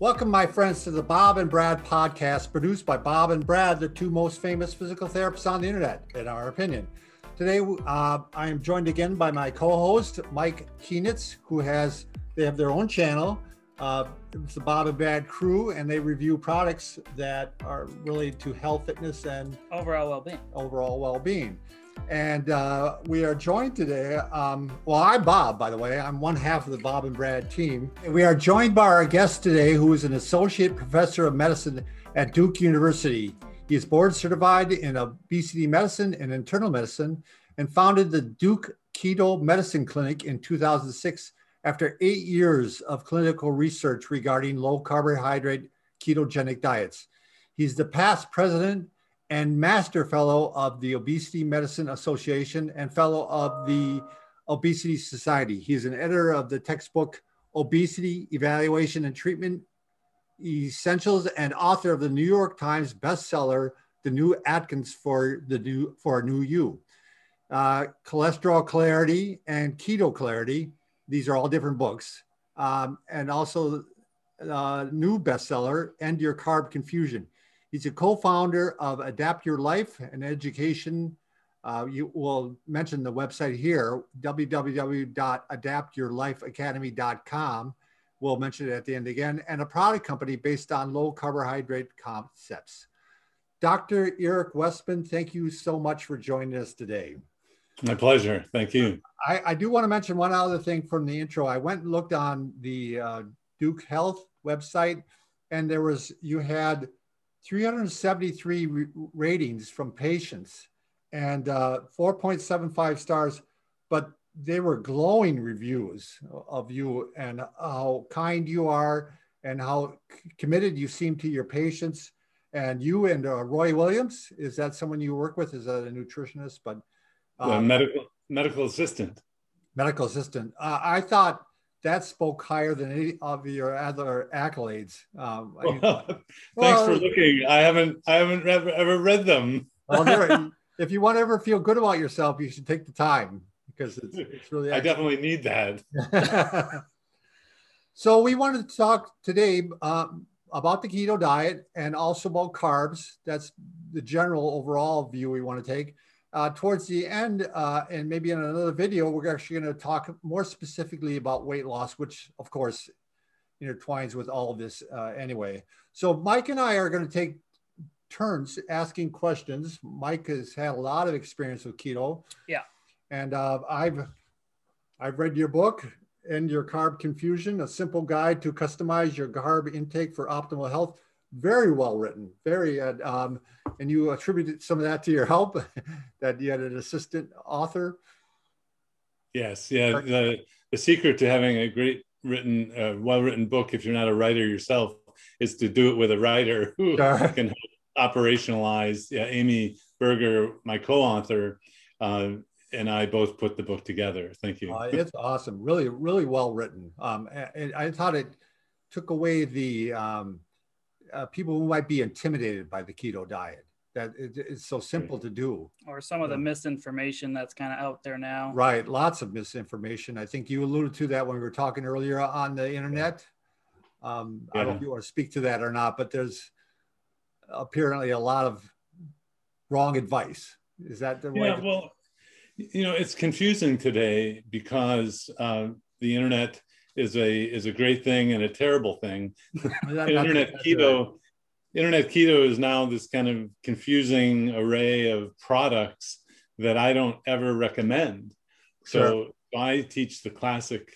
Welcome, my friends, to the Bob and Brad podcast, produced by Bob and Brad, the two most famous physical therapists on the internet, in our opinion. Today, uh, I am joined again by my co-host Mike Kienitz, who has they have their own channel. Uh, it's the Bob and Brad crew, and they review products that are related to health, fitness, and overall well-being. Overall well-being. And uh, we are joined today. Um, well, I'm Bob, by the way. I'm one half of the Bob and Brad team. We are joined by our guest today, who is an associate professor of medicine at Duke University. He is board certified in obesity medicine and internal medicine and founded the Duke Keto Medicine Clinic in 2006 after eight years of clinical research regarding low carbohydrate ketogenic diets. He's the past president and Master Fellow of the Obesity Medicine Association and Fellow of the Obesity Society. He is an editor of the textbook Obesity Evaluation and Treatment Essentials and author of the New York Times bestseller, The New Atkins for the New for a New You. Uh, cholesterol Clarity and Keto Clarity. These are all different books. Um, and also uh, new bestseller, End Your Carb Confusion. He's a co-founder of Adapt Your Life and Education. Uh, you will mention the website here, www.adaptyourlifeacademy.com. We'll mention it at the end again, and a product company based on low carbohydrate concepts. Dr. Eric Westman, thank you so much for joining us today. My pleasure. Thank you. I, I do want to mention one other thing from the intro. I went and looked on the uh, Duke Health website, and there was, you had 373 ratings from patients and uh, 4.75 stars, but they were glowing reviews of you and how kind you are and how committed you seem to your patients. And you and uh, Roy Williams, is that someone you work with? Is that a nutritionist? But um, medical medical assistant. Medical assistant. Uh, I thought that spoke higher than any of your other accolades. Um, well, thanks well, for looking. I haven't I haven't ever, ever read them. well, if you want to ever feel good about yourself, you should take the time because it's, it's really. I definitely need that. so we wanted to talk today um, about the keto diet and also about carbs. That's the general overall view we want to take. Uh, towards the end, uh, and maybe in another video, we're actually going to talk more specifically about weight loss, which of course intertwines with all of this uh, anyway. So Mike and I are going to take turns asking questions. Mike has had a lot of experience with keto. Yeah. And uh, I've I've read your book, End Your Carb Confusion, a simple guide to customize your carb intake for optimal health very well written, very, uh, um, and you attributed some of that to your help that you had an assistant author. Yes, yeah. The, the secret to having a great written, uh, well written book, if you're not a writer yourself, is to do it with a writer who sure. can operationalize. Yeah, Amy Berger, my co-author, uh, and I both put the book together. Thank you. Uh, it's awesome. Really, really well written. Um, and I thought it took away the um, uh, people who might be intimidated by the keto diet that it, it's so simple to do. Or some of the misinformation that's kind of out there now. Right lots of misinformation. I think you alluded to that when we were talking earlier on the internet. Um, yeah. i don't know if you want to speak to that or not but there's apparently a lot of wrong advice. Is that the yeah, way well you know it's confusing today because uh, the internet is a is a great thing and a terrible thing. internet keto, right. internet keto is now this kind of confusing array of products that I don't ever recommend. Sure. So I teach the classic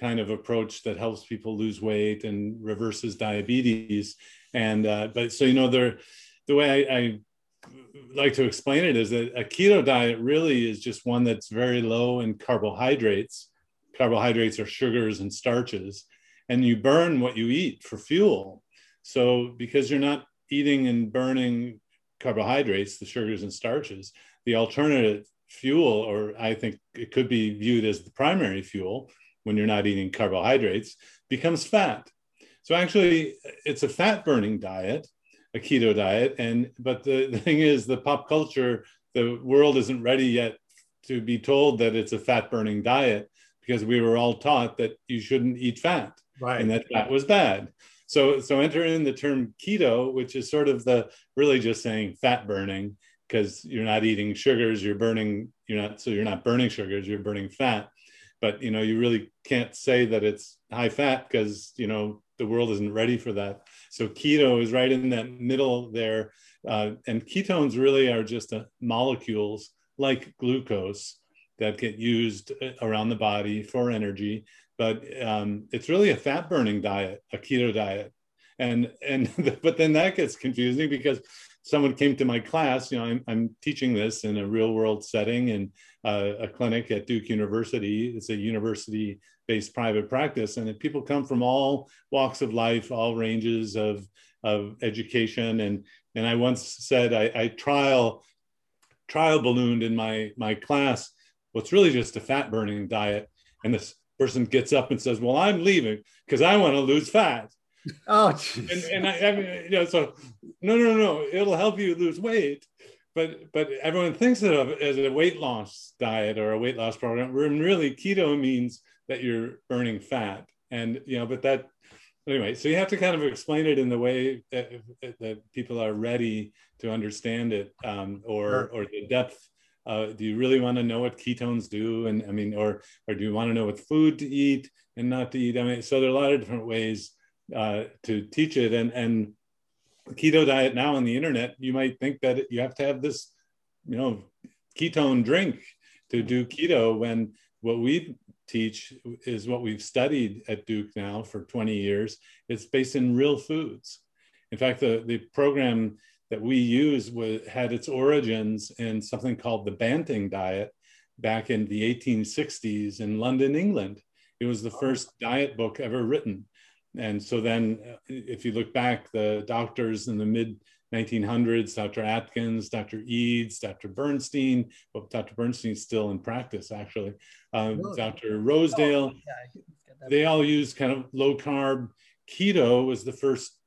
kind of approach that helps people lose weight and reverses diabetes. And uh, but so you know, there, the way I, I like to explain it is that a keto diet really is just one that's very low in carbohydrates carbohydrates are sugars and starches, and you burn what you eat for fuel. So, because you're not eating and burning carbohydrates, the sugars and starches, the alternative fuel, or I think it could be viewed as the primary fuel when you're not eating carbohydrates, becomes fat. So, actually, it's a fat burning diet, a keto diet. And but the, the thing is, the pop culture, the world isn't ready yet to be told that it's a fat burning diet because we were all taught that you shouldn't eat fat right. and that fat was bad. so so enter in the term keto, which is sort of the really just saying fat burning because you're not eating sugars, you're burning, you're not so you're not burning sugars, you're burning fat. But you know, you really can't say that it's high fat because you know the world isn't ready for that. So keto is right in that middle there, uh, and ketones really are just uh, molecules like glucose that get used uh, around the body for energy but um, it's really a fat burning diet, a keto diet. And, and, but then that gets confusing because someone came to my class, you know, I'm, I'm teaching this in a real world setting in uh, a clinic at Duke University. It's a university based private practice. And people come from all walks of life, all ranges of, of education. And, and I once said, I, I trial, trial ballooned in my, my class, well, really just a fat burning diet. And this person gets up and says, "Well, I'm leaving because I want to lose fat." Oh, and, and I, I, mean, you know, so no, no, no, it'll help you lose weight, but but everyone thinks of it as a weight loss diet or a weight loss program. When really keto means that you're burning fat, and you know, but that anyway. So you have to kind of explain it in the way that, that people are ready to understand it, um, or or the depth uh, do you really want to know what ketones do? And i mean or or do you want to know what food to eat and not to eat? I mean so there are a lot of different ways uh, to teach it. And and keto diet now on the internet you might think that you have to have this you know ketone drink to do keto when what we teach is what we've studied at duke now for 20 years. It's based in real foods. In fact the, the program that we use was, had its origins in something called the Banting diet back in the 1860s in London, England. It was the oh. first diet book ever written. And so then, uh, if you look back, the doctors in the mid 1900s, Dr. Atkins, Dr. Eades, Dr. Bernstein, well, Dr. Bernstein's still in practice actually, um? Dr. Rosedale, oh, yeah, they all used kind of low carb. Keto was the first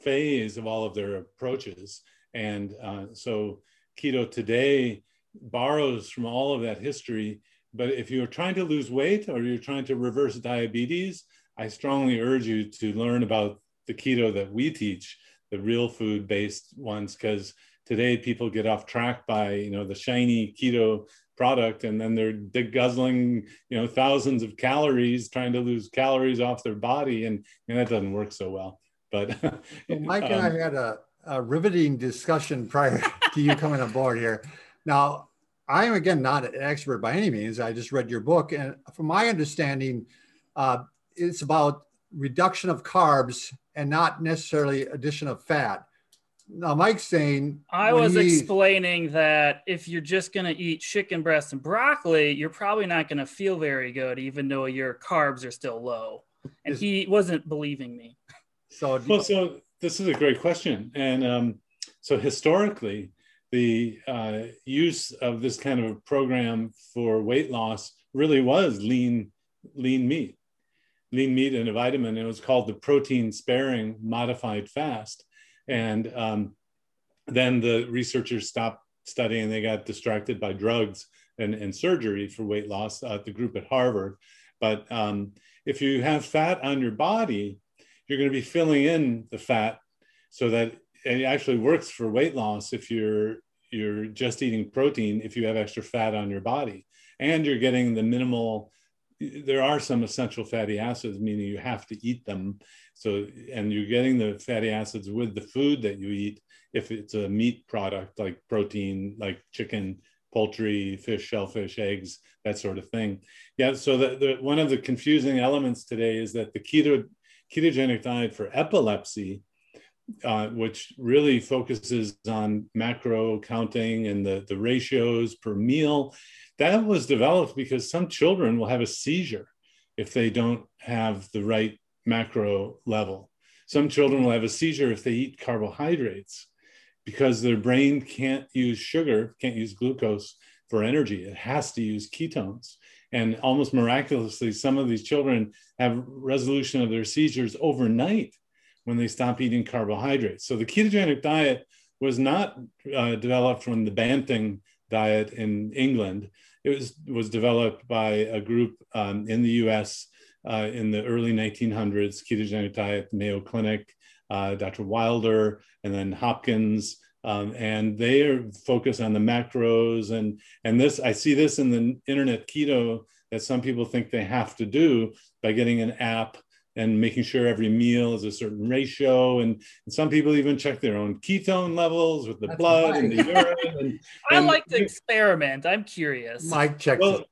phase of all of their approaches. And uh, so keto today borrows from all of that history. But if you're trying to lose weight or you're trying to reverse diabetes, I strongly urge you to learn about the keto that we teach, the real food based ones, because today people get off track by you know the shiny keto product and then they're guzzling you know thousands of calories trying to lose calories off their body and, and that doesn't work so well but well, Mike um, and I um, had a, a riveting discussion prior to you coming aboard here. Now, I am again not an expert by any means. I just read your book, and from my understanding, uh, it's about reduction of carbs and not necessarily addition of fat. Now, Mike's saying I was he, explaining that if you're just going to eat chicken breast and broccoli, you're probably not going to feel very good, even though your carbs are still low. And is, he wasn't believing me. So, well, so this is a great question, and um, so historically, the uh, use of this kind of a program for weight loss really was lean, lean meat, lean meat and a vitamin. It was called the protein sparing modified fast, and um, then the researchers stopped studying. They got distracted by drugs and, and surgery for weight loss. Uh, the group at Harvard, but um, if you have fat on your body you're going to be filling in the fat so that it actually works for weight loss if you're you're just eating protein if you have extra fat on your body. And you're getting the minimal there are some essential fatty acids meaning you have to eat them. So and you're getting the fatty acids with the food that you eat. If it's a meat product like protein like chicken poultry fish shellfish eggs that sort of thing. Yeah so the, the one of the confusing elements today is that the keto ketogenic diet for epilepsy, uh, which really focuses on macro counting and the, the ratios per meal, that was developed because some children will have a seizure if they don't have the right macro level. Some children will have a seizure if they eat carbohydrates because their brain can't use sugar, can't use glucose for energy. It has to use ketones. And almost miraculously, some of these children have resolution of their seizures overnight when they stop eating carbohydrates. So the ketogenic diet was not uh, developed from the Banting diet in England. It was, was developed by a group um, in the US uh, in the early 1900s, ketogenic diet, Mayo Clinic, uh, Dr. Wilder, and then Hopkins. Um, and they are focused on the macros and and this I see this in the internet keto that some people think they have to do by getting an app and making sure every meal is a certain ratio. And, and some people even check their own ketone levels with the That's blood and the urine. And, I like to experiment. I'm curious. Mike checks well,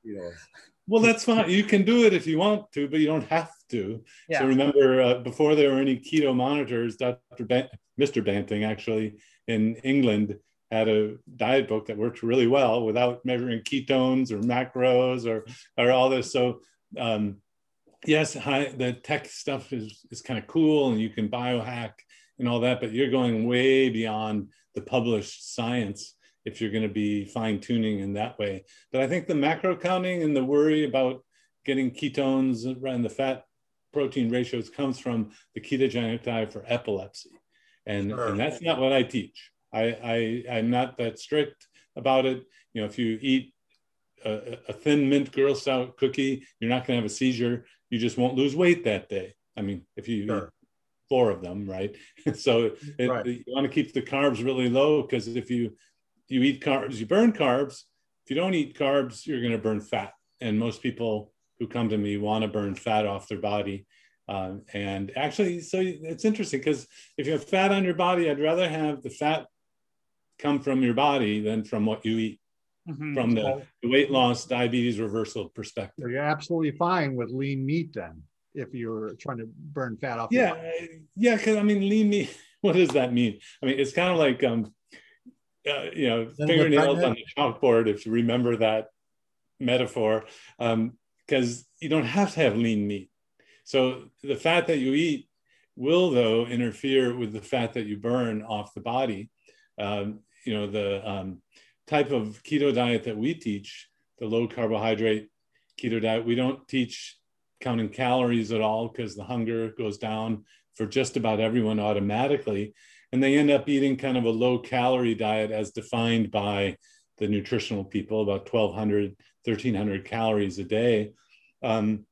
well, that's fine. You can do it if you want to, but you don't have to. Yeah. So remember, uh, before there were any keto monitors, Dr. Ban- Mr. Banting actually in England had a diet book that worked really well without measuring ketones or macros or or all this. So um, yes, the tech stuff is is kind of cool and you can biohack and all that, but you're going way beyond the published science if you're going to be fine tuning in that way. But I think the macro counting and the worry about getting ketones and the fat protein ratios comes from the ketogenic diet for epilepsy. And, sure. and that's not what I teach. I, I, I'm not that strict about it. You know, if you eat a, a thin mint Girl Scout cookie, you're not going to have a seizure. You just won't lose weight that day. I mean, if you sure. eat four of them, right? so it, right. you want to keep the carbs really low because if you you eat carbs, you burn carbs. If you don't eat carbs, you're going to burn fat. And most people who come to me want to burn fat off their body. Um, and actually, so it's interesting because if you have fat on your body, I'd rather have the fat come from your body than from what you eat. Mm-hmm. From the, the, weight loss, diabetes reversal perspective, you're absolutely fine with lean meat then, if you're trying to burn fat off. Yeah, yeah. Because I mean, lean meat. What does that mean? I mean, it's kind of like um, uh, you know, then fingernails on the chalkboard. If you remember that metaphor, because um, you don't have to have lean meat. So the fat that you eat will, though, interfere with the fat that you burn off the body. Um, you know, the um, type of keto diet that we teach, the low carbohydrate keto diet, we don't teach counting calories at all because the hunger goes down for just about everyone automatically. And they end up eating kind of a low calorie diet as defined by the nutritional people, about 1,200, 1,300 calories a day. Um,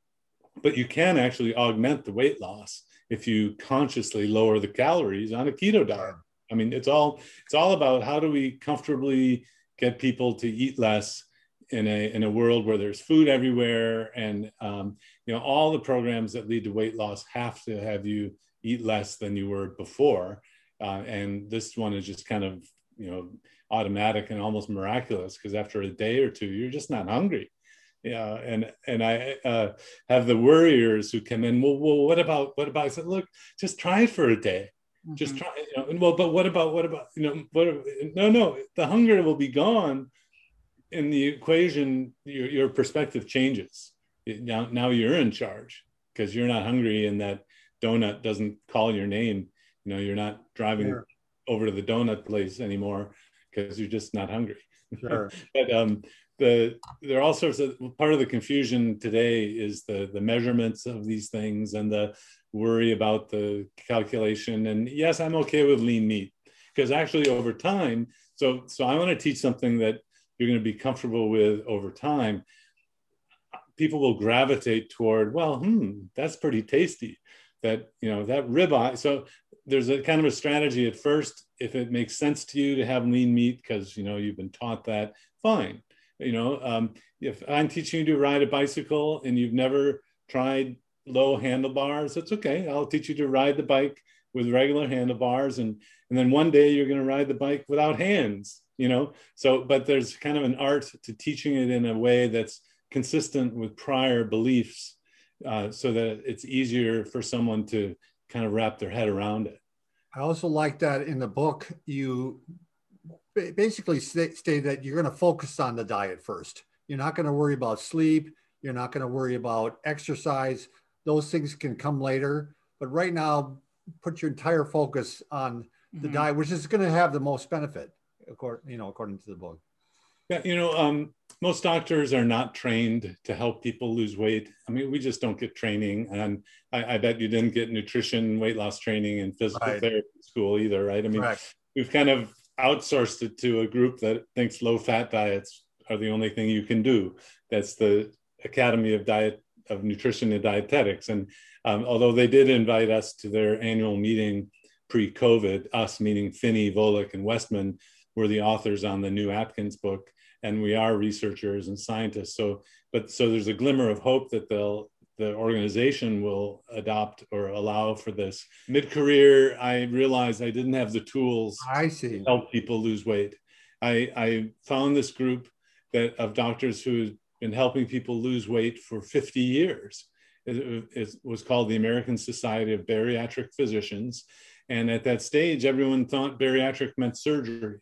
but you can actually augment the weight loss if you consciously lower the calories on a keto diet. I mean, it's all it's all about how do we comfortably get people to eat less in a in a world where there's food everywhere, and um, you know all the programs that lead to weight loss have to have you eat less than you were before, uh, and this one is just kind of you know automatic and almost miraculous because after a day or two you're just not hungry yeah and and i uh, have the worriers who come in well, well what about what about i said look just try it for a day mm-hmm. just try you know and well but what about what about you know what no no the hunger will be gone in the equation your, your perspective changes now now you're in charge because you're not hungry and that donut doesn't call your name you know you're not driving sure. over to the donut place anymore because you're just not hungry sure. but um the there are all sorts of part of the confusion today is the the measurements of these things and the worry about the calculation. And yes i'm okay with lean meat because actually over time so so i want to teach something that you're going to be comfortable with over time. People will gravitate toward well hmm that's pretty tasty. That you know that ribeye. So there's a kind of a strategy at first. If it makes sense to you to have lean meat because you know you've been taught that fine you know, um, if I'm teaching you to ride a bicycle and you've never tried low handlebars, that's okay. I'll teach you to ride the bike with regular handlebars, and and then one day you're going to ride the bike without hands. You know, so but there's kind of an art to teaching it in a way that's consistent with prior beliefs, uh, so that it's easier for someone to kind of wrap their head around it. I also like that in the book you basically say that you're going to focus on the diet first. You're not going to worry about sleep. You're not going to worry about exercise. Those things can come later. But right now, put your entire focus on the mm-hmm. diet, which is going to have the most benefit, according you know, according to the book. Yeah, you know, um, most doctors are not trained to help people lose weight. I mean, we just don't get training, and I, I bet you didn't get nutrition, weight loss training, and physical right. therapy school either, right? I mean, Correct. we've kind of outsourced it to a group that thinks low fat diets are the only thing you can do. That's the Academy of Diet of nutrition and dietetics. And um, although they did invite us to their annual meeting pre-COVID, us meaning Phinney, Volek, and Westman were the authors on the new Atkins book, and we are researchers and scientists. So, but so there's a glimmer of hope that they'll the organization will adopt or allow for this. Mid career, I realized I didn't have the tools I see. to help people lose weight. I, I found this group that of doctors who had been helping people lose weight for 50 years. It, it was called the American Society of Bariatric Physicians. And at that stage, everyone thought bariatric meant surgery.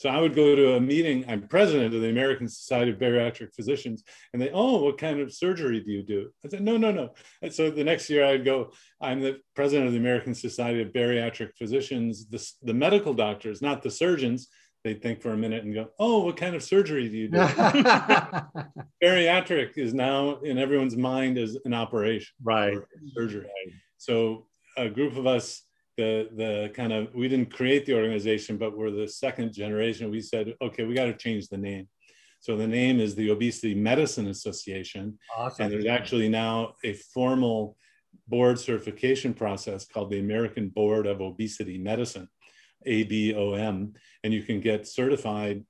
So I would go to a meeting. I'm president of the American Society of Bariatric Physicians, and they, oh, what kind of surgery do you do? I said, no, no, no. And so the next year I'd go, I'm the president of the American Society of Bariatric Physicians. The, the medical doctors, not the surgeons, they'd think for a minute and go, oh, what kind of surgery do you do? Bariatric is now in everyone's mind as an operation, right? Surgery. So a group of us the the kind of we didn't create the organization, but we're the second generation. We said, okay, we got to change the name. So the name is the Obesity Medicine Association, awesome. and there's actually now a formal board certification process called the American Board of Obesity Medicine, ABOM, and you can get certified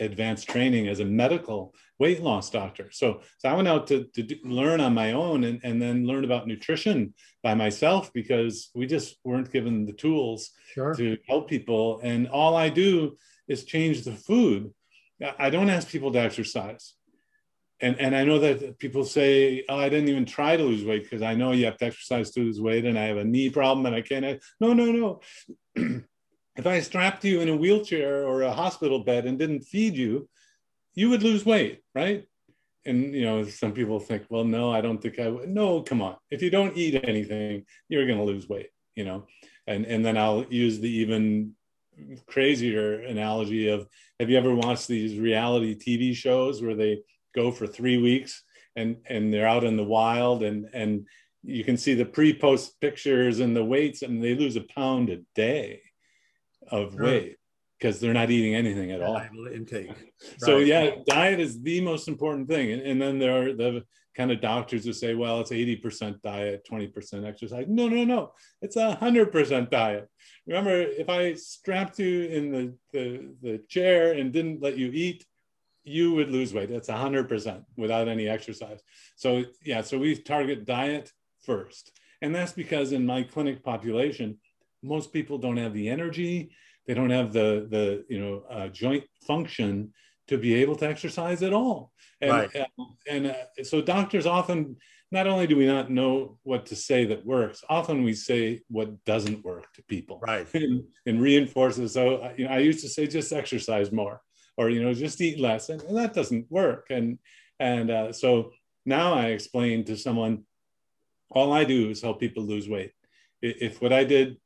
advanced training as a medical weight loss doctor. So, so I went out to, to do, learn on my own and, and then learn about nutrition by myself because we just weren't given the tools sure. to help people. And all I do is change the food. I don't ask people to exercise. And, and I know that people say, oh, I didn't even try to lose weight because I know you have to exercise to lose weight and I have a knee problem and I can't. No, no, no. if I strapped you in a wheelchair or a hospital bed and didn't feed you, you would lose weight, right? And you know, some people think, well, no, I don't think I would. No, come on. If you don't eat anything, you're going to lose weight, you know. And and then I'll use the even crazier analogy of have you ever watched these reality TV shows where they go for three weeks and and they're out in the wild and and you can see the pre-post pictures and the weights and they lose a pound a day of weight because they're not eating anything at all. Intake. so right. yeah, diet is the most important thing. And, and, then there are the kind of doctors who say, well, it's 80% diet, 20% exercise. No, no, no. It's a hundred percent diet. Remember, if I strapped you in the, the, the chair and didn't let you eat, you would lose weight. That's a hundred percent without any exercise. So yeah, so we target diet first. And that's because in my clinic population, most people don't have the energy. They don't have the the you know uh, joint function to be able to exercise at all. And right. uh, and uh, so doctors often not only do we not know what to say that works often we say what doesn't work to people. Right. And, and reinforces so uh, you know i used to say just exercise more or you know just eat less and, and that doesn't work. And and uh, so now i explain to someone all i do is help people lose weight. If what i did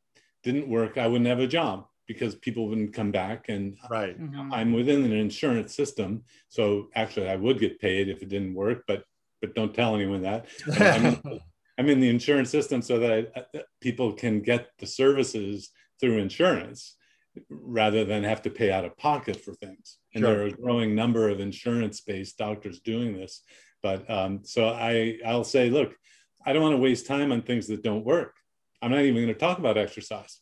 didn't work, I wouldn't have a job because people wouldn't come back. And right. Mm-hmm. I'm within an insurance system, so actually I would get paid if it didn't work, but but don't tell anyone that. I'm, in, I'm in the insurance system so that uh, people can get the services through insurance rather than have to pay out of pocket for things. And sure. there are a growing number of insurance-based doctors doing this. But um, so I I'll say, look, I don't want to waste time on things that don't work. I'm not even going to talk about exercise.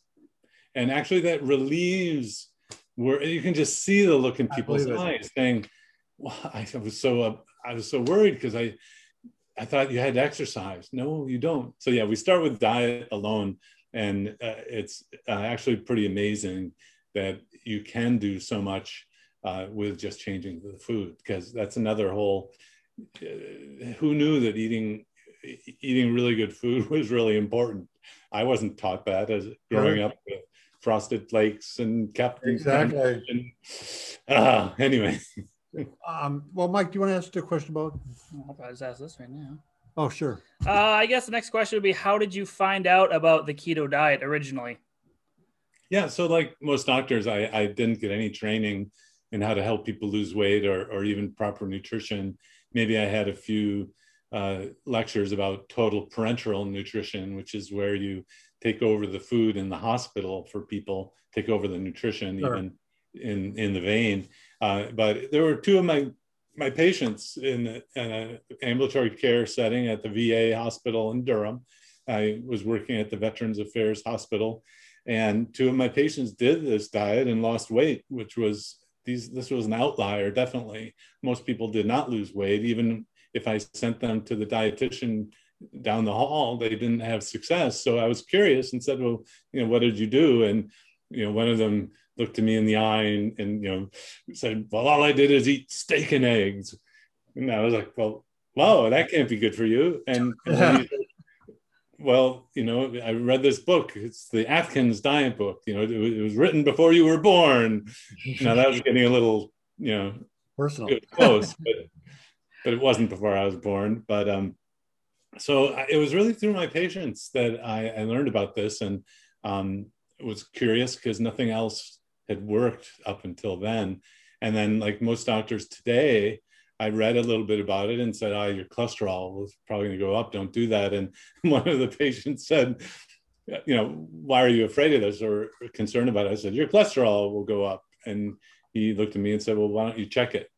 And actually, that relieves where you can just see the look in people's eyes, saying, "Well, I was so uh, I was so worried because I I thought you had to exercise. No, you don't. So yeah, we start with diet alone, and uh, it's uh, actually pretty amazing that you can do so much uh, with just changing the food because that's another whole. Uh, who knew that eating eating really good food was really important. I wasn't taught that as growing up with frosted flakes and Captain. Exactly. And, uh, anyway. um, well, Mike, do you want to ask a question about? I'll just ask this right now. Oh, sure. Uh, I guess the next question would be How did you find out about the keto diet originally? Yeah, so like most doctors, I, I didn't get any training in how to help people lose weight or, or even proper nutrition. Maybe I had a few uh, lectures about total parenteral nutrition, which is where you take over the food in the hospital for people, take over the nutrition sure. even in in the vein. Uh, but there were two of my my patients in, an ambulatory care setting at the VA hospital in Durham. I was working at the Veterans Affairs Hospital, and two of my patients did this diet and lost weight, which was these. This was an outlier, definitely. Most people did not lose weight, even if I sent them to the dietitian down the hall, they didn't have success. So I was curious and said, "Well, you know, what did you do?" And you know, one of them looked at me in the eye and, and you know said, "Well, all I did is eat steak and eggs." And I was like, "Well, wow, that can't be good for you." And, and said, well, you know, I read this book. It's the Atkins diet book. You know, it, it was written before you were born. now that was getting a little, you know, personal, close, but but it wasn't before I was born. But um, so it was really through my patients that I, I learned about this and um, was curious because nothing else had worked up until then. And then, like most doctors today, I read a little bit about it and said, "Oh, your cholesterol was probably going to go up. Don't do that." And one of the patients said, "You know, why are you afraid of this or concerned about it?" I said, "Your cholesterol will go up." And he looked at me and said, "Well, why don't you check it?"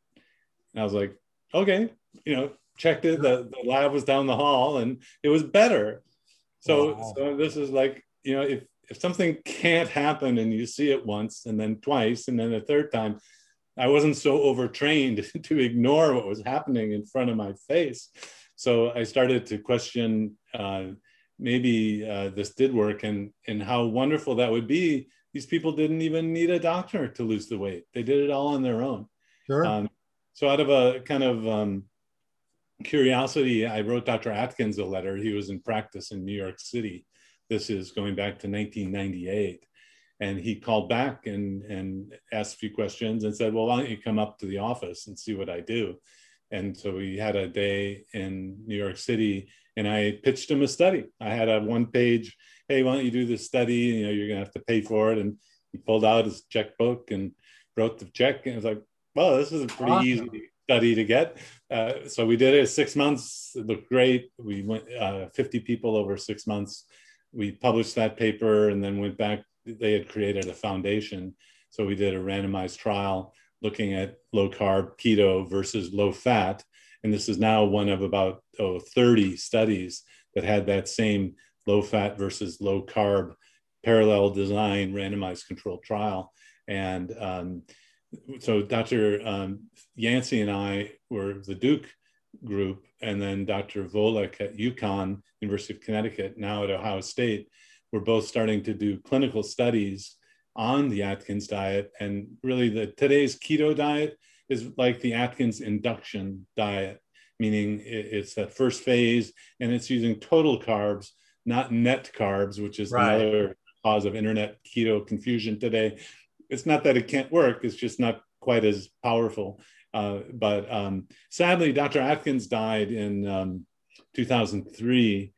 And I was like, "Okay." You know, checked it. The, the lab was down the hall, and it was better. So, wow. so this is like, you know, if if something can't happen and you see it once and then twice and then a third time, I wasn't so overtrained to ignore what was happening in front of my face. So I started to question uh, maybe uh, this did work and, and how wonderful that would be. These people didn't even need a doctor to lose the weight, they did it all on their own. Sure. Um, so, out of a kind of um, curiosity, I wrote Dr. Atkins a letter. He was in practice in New York City. This is going back to 1998 and he called back and and asked a few questions and said well why don't you come up to the office and see what i do and so we had a day in new york city and i pitched him a study i had a one page hey why don't you do this study you know you're going to have to pay for it and he pulled out his checkbook and wrote the check and it was like well this is a pretty awesome. easy study to get uh, so we did it six months it looked great we went uh, 50 people over six months we published that paper and then went back they had created a foundation. So we did a randomized trial looking at low carb keto versus low fat. And this is now one of about oh, 30 studies that had that same low fat versus low carb parallel design randomized controlled trial. And um, so Dr. Um, Yancy and I were the Duke group, and then Dr. Volek at UConn, University of Connecticut, now at Ohio State, we're both starting to do clinical studies on the Atkins diet. And really, the today's keto diet is like the Atkins induction diet, meaning it's that first phase and it's using total carbs, not net carbs, which is right. another cause of internet keto confusion today. It's not that it can't work, it's just not quite as powerful. Uh, but um, sadly, Dr. Atkins died in um, 2003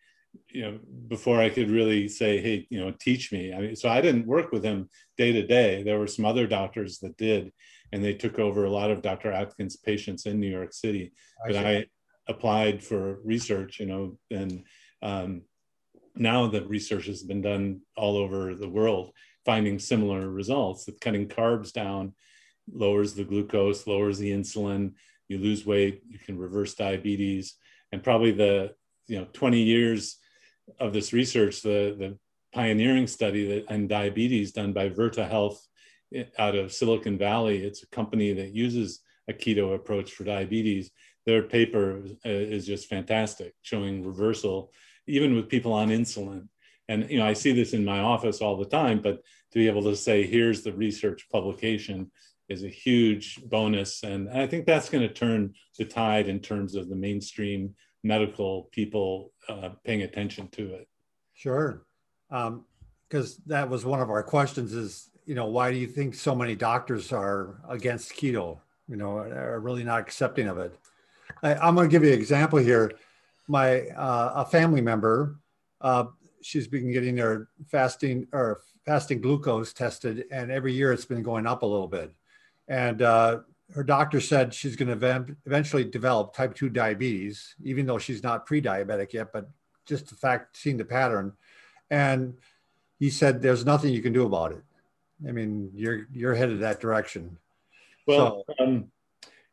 you know before i could really say hey you know teach me i mean so i didn't work with him day to day there were some other doctors that did and they took over a lot of dr atkins patients in new york city but i applied for research you know and um, now the research has been done all over the world finding similar results that cutting carbs down lowers the glucose lowers the insulin you lose weight you can reverse diabetes and probably the you know 20 years of this research, the, the pioneering study that in diabetes done by Virta Health eh, out of Silicon Valley. It's a company that uses a keto approach for diabetes. Their paper eh, is just fantastic, showing reversal even with people on insulin. And you know, I see this in my office all the time, but to be able to say, here's the research publication is a huge bonus. And I think that's going to turn the tide in terms of the mainstream medical people uh, paying attention to it. Sure. Because um, that was one of our questions is, you know, why do you think so many doctors are against keto, you know, are really not accepting of it? I, am going to give you an example here. My, uh, a family member, uh, she's been getting her fasting or fasting glucose tested and every year it's been going up a little bit. And uh, her doctor said she's going to eventually develop type 2 diabetes, even though she's not pre diabetic yet, but just the fact seeing the pattern. And he said, There's nothing you can do about it. I mean, you're, you're headed that direction. Well, so, um,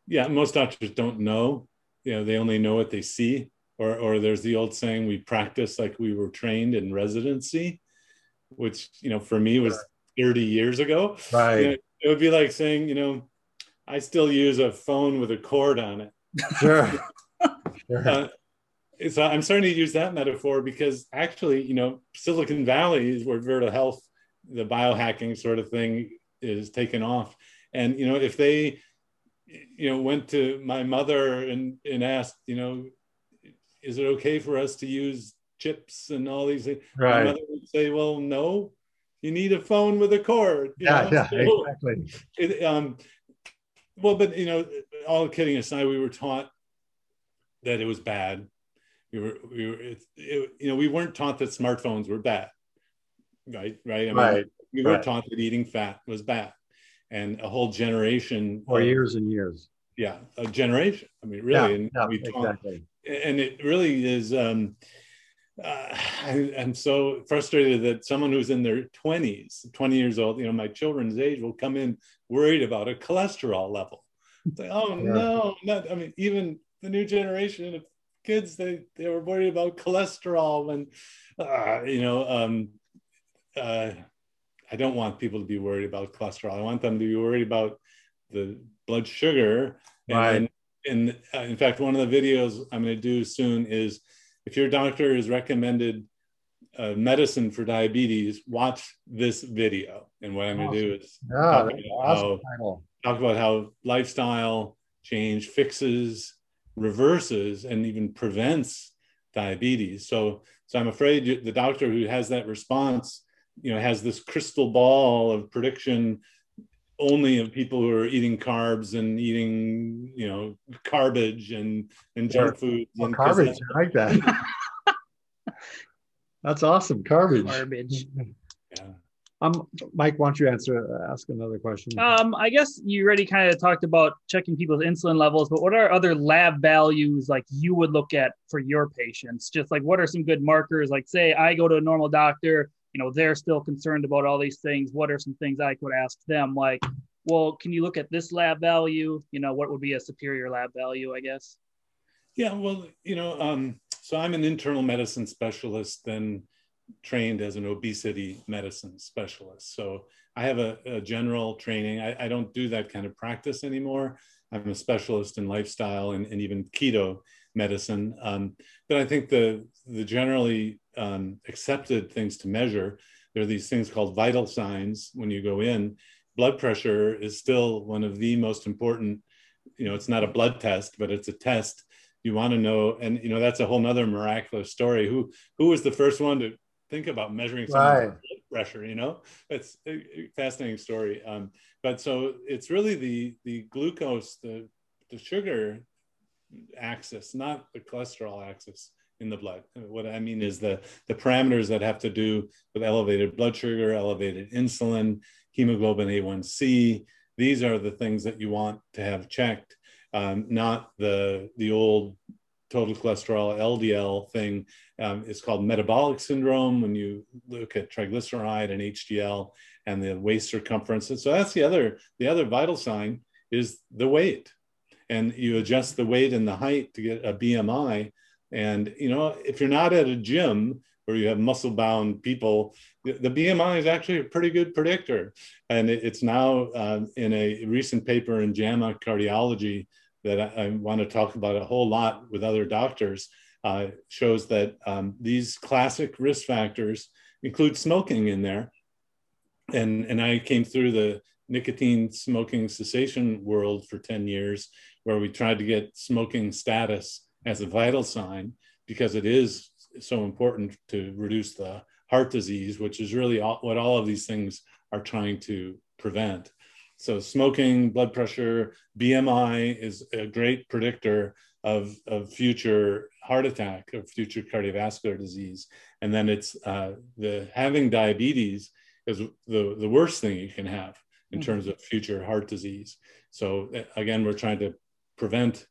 yeah, most doctors don't know. You know, they only know what they see. Or, or there's the old saying, we practice like we were trained in residency, which, you know, for me was 30 years ago. Right. You know, it would be like saying, you know, I still use a phone with a cord on it. Sure. sure. Uh, so I'm starting to use that metaphor because actually, you know, Silicon Valley is where Virta Health, the biohacking sort of thing, is taken off. And you know, if they, you know, went to my mother and and asked, you know, is it okay for us to use chips and all these things? Right. My mother would say, well, no, you need a phone with a cord. Yeah, know? yeah, so exactly. It, um, well, but you know, all kidding aside, we were taught that it was bad. We were, we were, it, it, you know, we weren't taught that smartphones were bad, right? Right. I mean, right. We were right. taught that eating fat was bad, and a whole generation for years and years. yeah, a generation. I mean, really, Yeah, and yeah, we taught, exactly. And it really is. Um, uh, I, I'm so frustrated that someone who's in their 20s, 20 years old, you know, my children's age, will come in worried about a cholesterol level. It's like, oh Yeah. no, not. I mean, even the new generation of kids, they they were worried about cholesterol, and uh, you know, um, uh, I don't want people to be worried about cholesterol. I want them to be worried about the blood sugar. Right. and uh, in fact, one of the videos I'm going to do soon is if your doctor has recommended uh, medicine for diabetes, watch this video. And what I'm going to do is Yeah, talk about awesome how talk about how lifestyle change fixes, reverses, and even prevents diabetes. So, so I'm afraid the doctor who has that response, you know, has this crystal ball of prediction only of people who are eating carbs and eating, you know, garbage and and junk food. Well, and 'cause garbage, I like that. That's awesome. Garbage. Garbage. Yeah. Um, Mike, why don't you answer? Ask another question. Um, I guess you already kind of talked about checking people's insulin levels, but what are other lab values like you would look at for your patients? Just like what are some good markers? Like, say I go to a normal doctor, you know, they're still concerned about all these things. What are some things I could ask them? Like, well, can you look at this lab value? You know, what would be a superior lab value? I guess. Yeah, well, you know, um, so I'm an internal medicine specialist, then trained as an obesity medicine specialist. So I have a, a general training. I, I, don't do that kind of practice anymore. I'm a specialist in lifestyle and, and even keto medicine. Um, but I think the the generally um, accepted things to measure there are these things called vital signs when you go in. Blood pressure is still one of the most important. You know, it's not a blood test, but it's a test you want to know and you know that's a whole nother miraculous story who who was the first one to think about measuring Right. blood pressure you know it's a a fascinating story um, but so it's really the the glucose the the sugar axis not the cholesterol axis in the blood what i mean is the the parameters that have to do with elevated blood sugar elevated insulin hemoglobin a1c these are the things that you want to have checked um, not the the old total cholesterol LDL thing. Um, it's called metabolic syndrome when you look at triglyceride and HDL and the waist circumference. And so that's the other the other vital sign is the weight, and you adjust the weight and the height to get a BMI. And you know if you're not at a gym where you have muscle bound people, the, BMI is actually a pretty good predictor. And it's now um, in a recent paper in JAMA Cardiology that I, I want to talk about a whole lot with other doctors uh, shows that um, these classic risk factors include smoking in there. And, and I came through the nicotine smoking cessation world for 10 years, where we tried to get smoking status as a vital sign because it is so important to reduce the heart disease, which is really all, what all of these things are trying to prevent. So smoking, blood pressure, BMI is a great predictor of, of future heart attack, of future cardiovascular disease. And then it's uh, the having diabetes is the, the worst thing you can have in terms of future heart disease. So again, we're trying to prevent,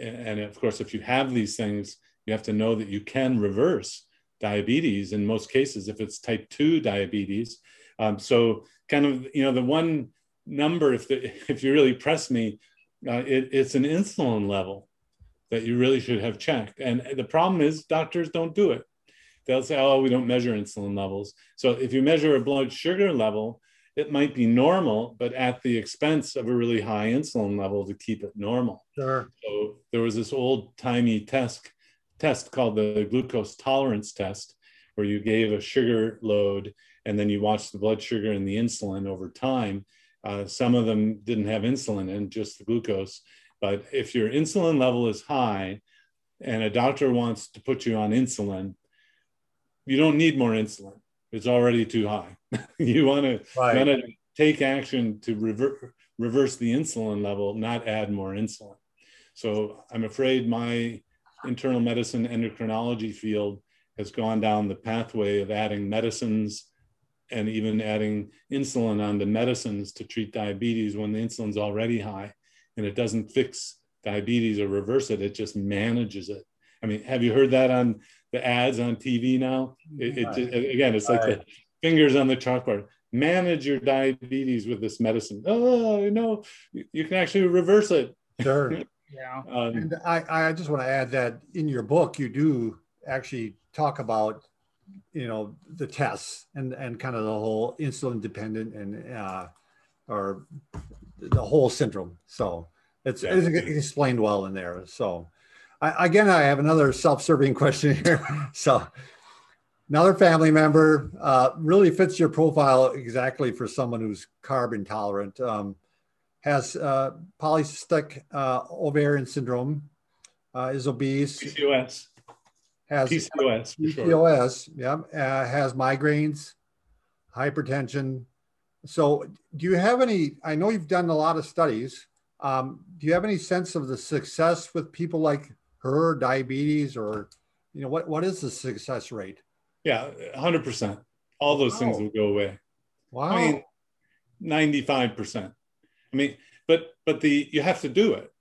and of course, if you have these things, you have to know that you can reverse diabetes in most cases if it's type 2 diabetes. Um, so kind of, you know, the one number if the, if you really press me uh, it, it's an insulin level that you really should have checked. And the problem is doctors don't do it. They'll say, oh, we don't measure insulin levels. So if you measure a blood sugar level, it might be normal, but at the expense of a really high insulin level to keep it normal. Sure. So there was this old timey test test called the glucose tolerance test, where you gave a sugar load and then you watched the blood sugar and the insulin over time. Uh, some of them didn't have insulin and just the glucose. But if your insulin level is high and a doctor wants to put you on insulin, you don't need more insulin. It's already too high. you want to right. take action to rever- reverse the insulin level, not add more insulin. So I'm afraid my internal medicine endocrinology field has gone down the pathway of adding medicines and even adding insulin on the medicines to treat diabetes when the insulin's already high and it doesn't fix diabetes or reverse it, it just manages it. I mean, have you heard that on the ads on TV now? It, it, it again, it's like the fingers on the chalkboard. Manage your diabetes with this medicine. Oh, you know, you, you can actually reverse it. Sure. yeah. Um, and I, I just want to add that in your book, you do actually talk about, you know, the tests and, and kind of the whole insulin dependent and, uh, or the whole syndrome. So it's, yeah. it's explained well in there. So I, again, I have another self-serving question here. so another family member uh, really fits your profile exactly for someone who's carb intolerant. Um, has uh, polycystic uh, ovarian syndrome, uh, is obese. PCOS. Has PCOS. PCOS. Yeah. Uh, has migraines, hypertension, so, do you have any? I know you've done a lot of studies. Um, do you have any sense of the success with people like her, diabetes, or you know what? What is the success rate? Yeah, hundred percent. All those wow. things will go away. Wow. I mean, ninety-five percent. I mean, but but the you have to do it.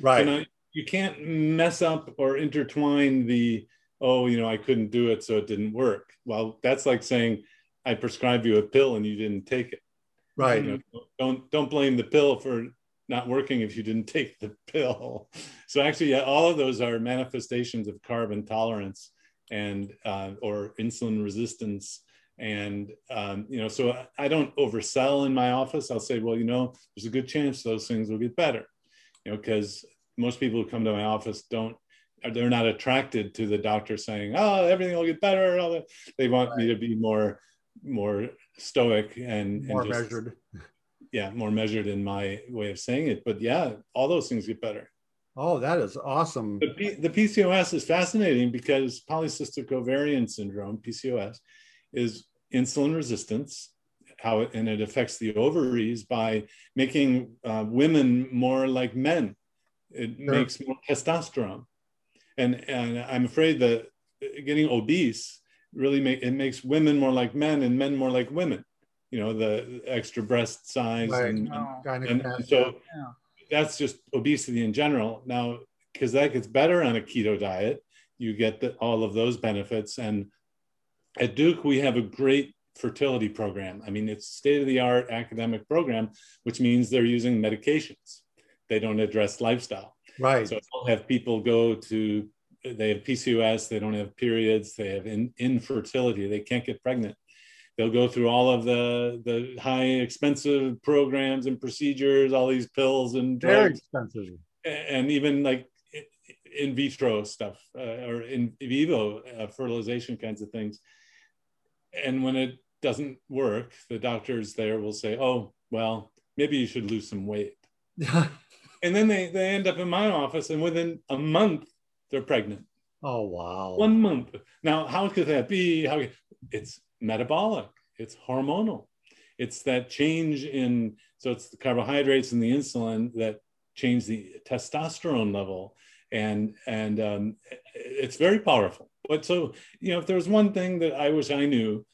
Right. You, know, you can't mess up or intertwine the oh you know I couldn't do it so it didn't work. Well, that's like saying I prescribe you a pill and you didn't take it. Right. You know, don't don't blame the pill for not working if you didn't take the pill. So actually, yeah, all of those are manifestations of carb intolerance and uh, or insulin resistance. And um, you know, so I don't oversell in my office. I'll say, well, you know, there's a good chance those things will get better. You know, because most people who come to my office don't they're not attracted to the doctor saying, "Oh, everything will get better." They want right. me to be more more stoic and more and just, measured. Yeah, more measured in my way of saying it. But yeah, all those things get better. Oh, that is awesome. The, P, the PCOS is fascinating because polycystic ovarian syndrome, PCOS, is insulin resistance, how it, and it affects the ovaries by making uh, women more like men. It sure. makes more testosterone. And, and I'm afraid that getting obese really make it makes women more like men and men more like women you know the extra breast size right. and, oh. and, and so yeah. That's just obesity in general. Now because that gets better on a keto diet you get the, all of those benefits. And at duke we have a great fertility program. I mean it's state of the art academic program which means they're using medications. They don't address lifestyle. Right. So i'll have people go to they have PCOS, they don't have periods, they have in, infertility, they can't get pregnant. They'll go through all of the the high expensive programs and procedures, all these pills and drugs, very expensive, and even like in vitro stuff uh, or in vivo uh, fertilization kinds of things. And when it doesn't work, the doctors there will say, "Oh, well, maybe you should lose some weight." and then they they end up in my office, and within a month they're pregnant. Oh wow! One month. Now, how could that be? How it's metabolic. It's hormonal. It's that change in so it's the carbohydrates and the insulin that change the testosterone level, and and um, it's very powerful. But so you know, if there was one thing that I wish I knew,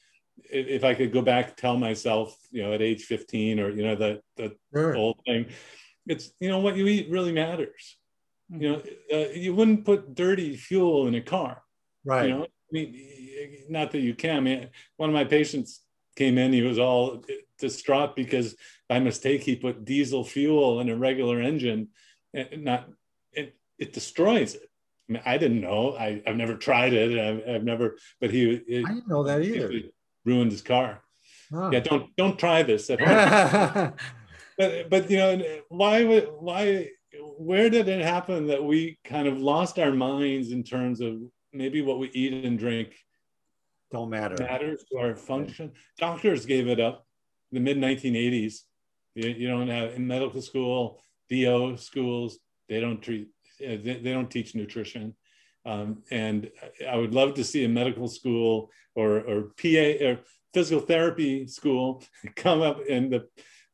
if, I could go back, tell myself, you know, at age 15 or you know the the sure. old thing, it's you know what you eat really matters you know, uh, you wouldn't put dirty fuel in a car. Right. You know, I mean, not that you can. I mean, one of my patients came in, he was all distraught because by mistake he put diesel fuel in a regular engine, and not it, it destroys it. I mean, I didn't know. I, have never tried it. I've, I've never, but he. It, I didn't know that either. Ruined his car. Oh. Yeah, don't don't try this at home. but but you know why why where did it happen that we kind of lost our minds in terms of maybe what we eat and drink don't matter. matters to our function. Doctors gave it up in the mid 1980s you, you don't have in medical school do schools they don't treat they, they don't teach nutrition. Um, and i would love to see a medical school or or pa or physical therapy school come up and the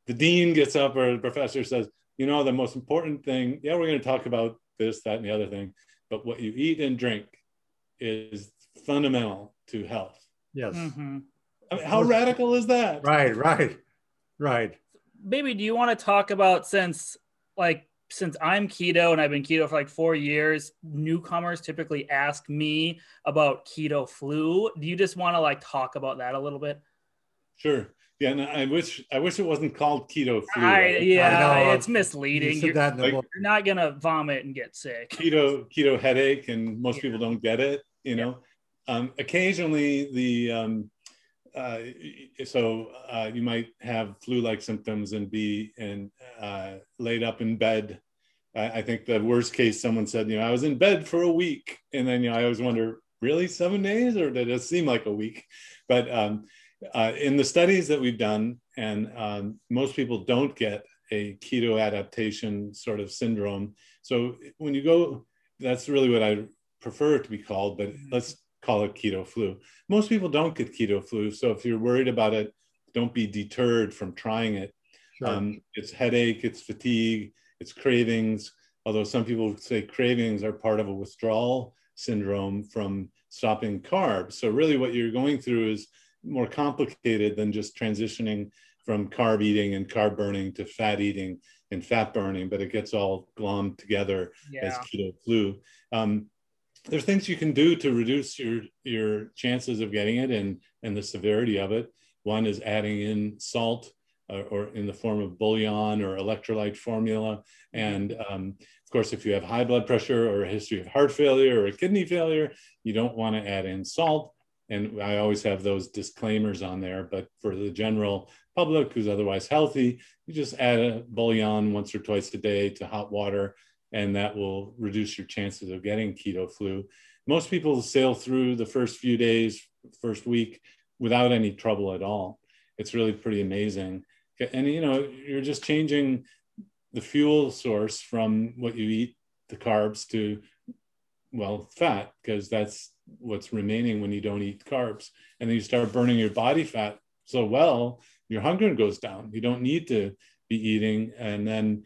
the dean gets up or the professor says you know, the most important thing, yeah, we're going to talk about this, that, and the other thing, but what you eat and drink is fundamental to health. Yes. Mm-hmm. I mean, how radical is that? Right, right, right. Maybe do you want to talk about since like since I'm keto and I've been keto for like four years, newcomers typically ask me about keto flu. Do you just want to like talk about that a little bit? Sure. Yeah, and I wish I wish it wasn't called keto flu. I, yeah, I it's misleading. You are like, you're not gonna vomit and get sick. Keto keto headache, and most yeah. people don't get it. You know, um, occasionally the um, uh, so uh, you might have flu-like symptoms and be and uh, laid up in bed. I, I think the worst case, someone said, you know, I was in bed for a week, and then you know, I always wonder, really seven days, or did it seem like a week? But um, uh, in the studies that we've done, and um, most people don't get a keto adaptation sort of syndrome. So when you go, that's really what I prefer it to be called, but let's call it keto flu. Most people don't get keto flu. So if you're worried about it, don't be deterred from trying it. Sure. Um, it's headache, it's fatigue, it's cravings. Although some people say cravings are part of a withdrawal syndrome from stopping carbs. So really what you're going through is more complicated than just transitioning from carb eating and carb burning to fat eating and fat burning, but it gets all glommed together yeah. as keto flu. Um, there's things you can do to reduce your your chances of getting it and and the severity of it. One is adding in salt uh, or in the form of bouillon or electrolyte formula. And um, of course, if you have high blood pressure or a history of heart failure or a kidney failure, you don't want to add in salt and I always have those disclaimers on there. But for the general public who's otherwise healthy, you just add a bouillon once or twice a day to hot water, and that will reduce your chances of getting keto flu. Most people sail through the first few days, first week, without any trouble at all. It's really pretty amazing. And you know, you're just changing the fuel source from what you eat, the carbs, to well, fat, because that's what's remaining when you don't eat carbs. And then you start burning your body fat so well, your hunger goes down. You don't need to be eating. And then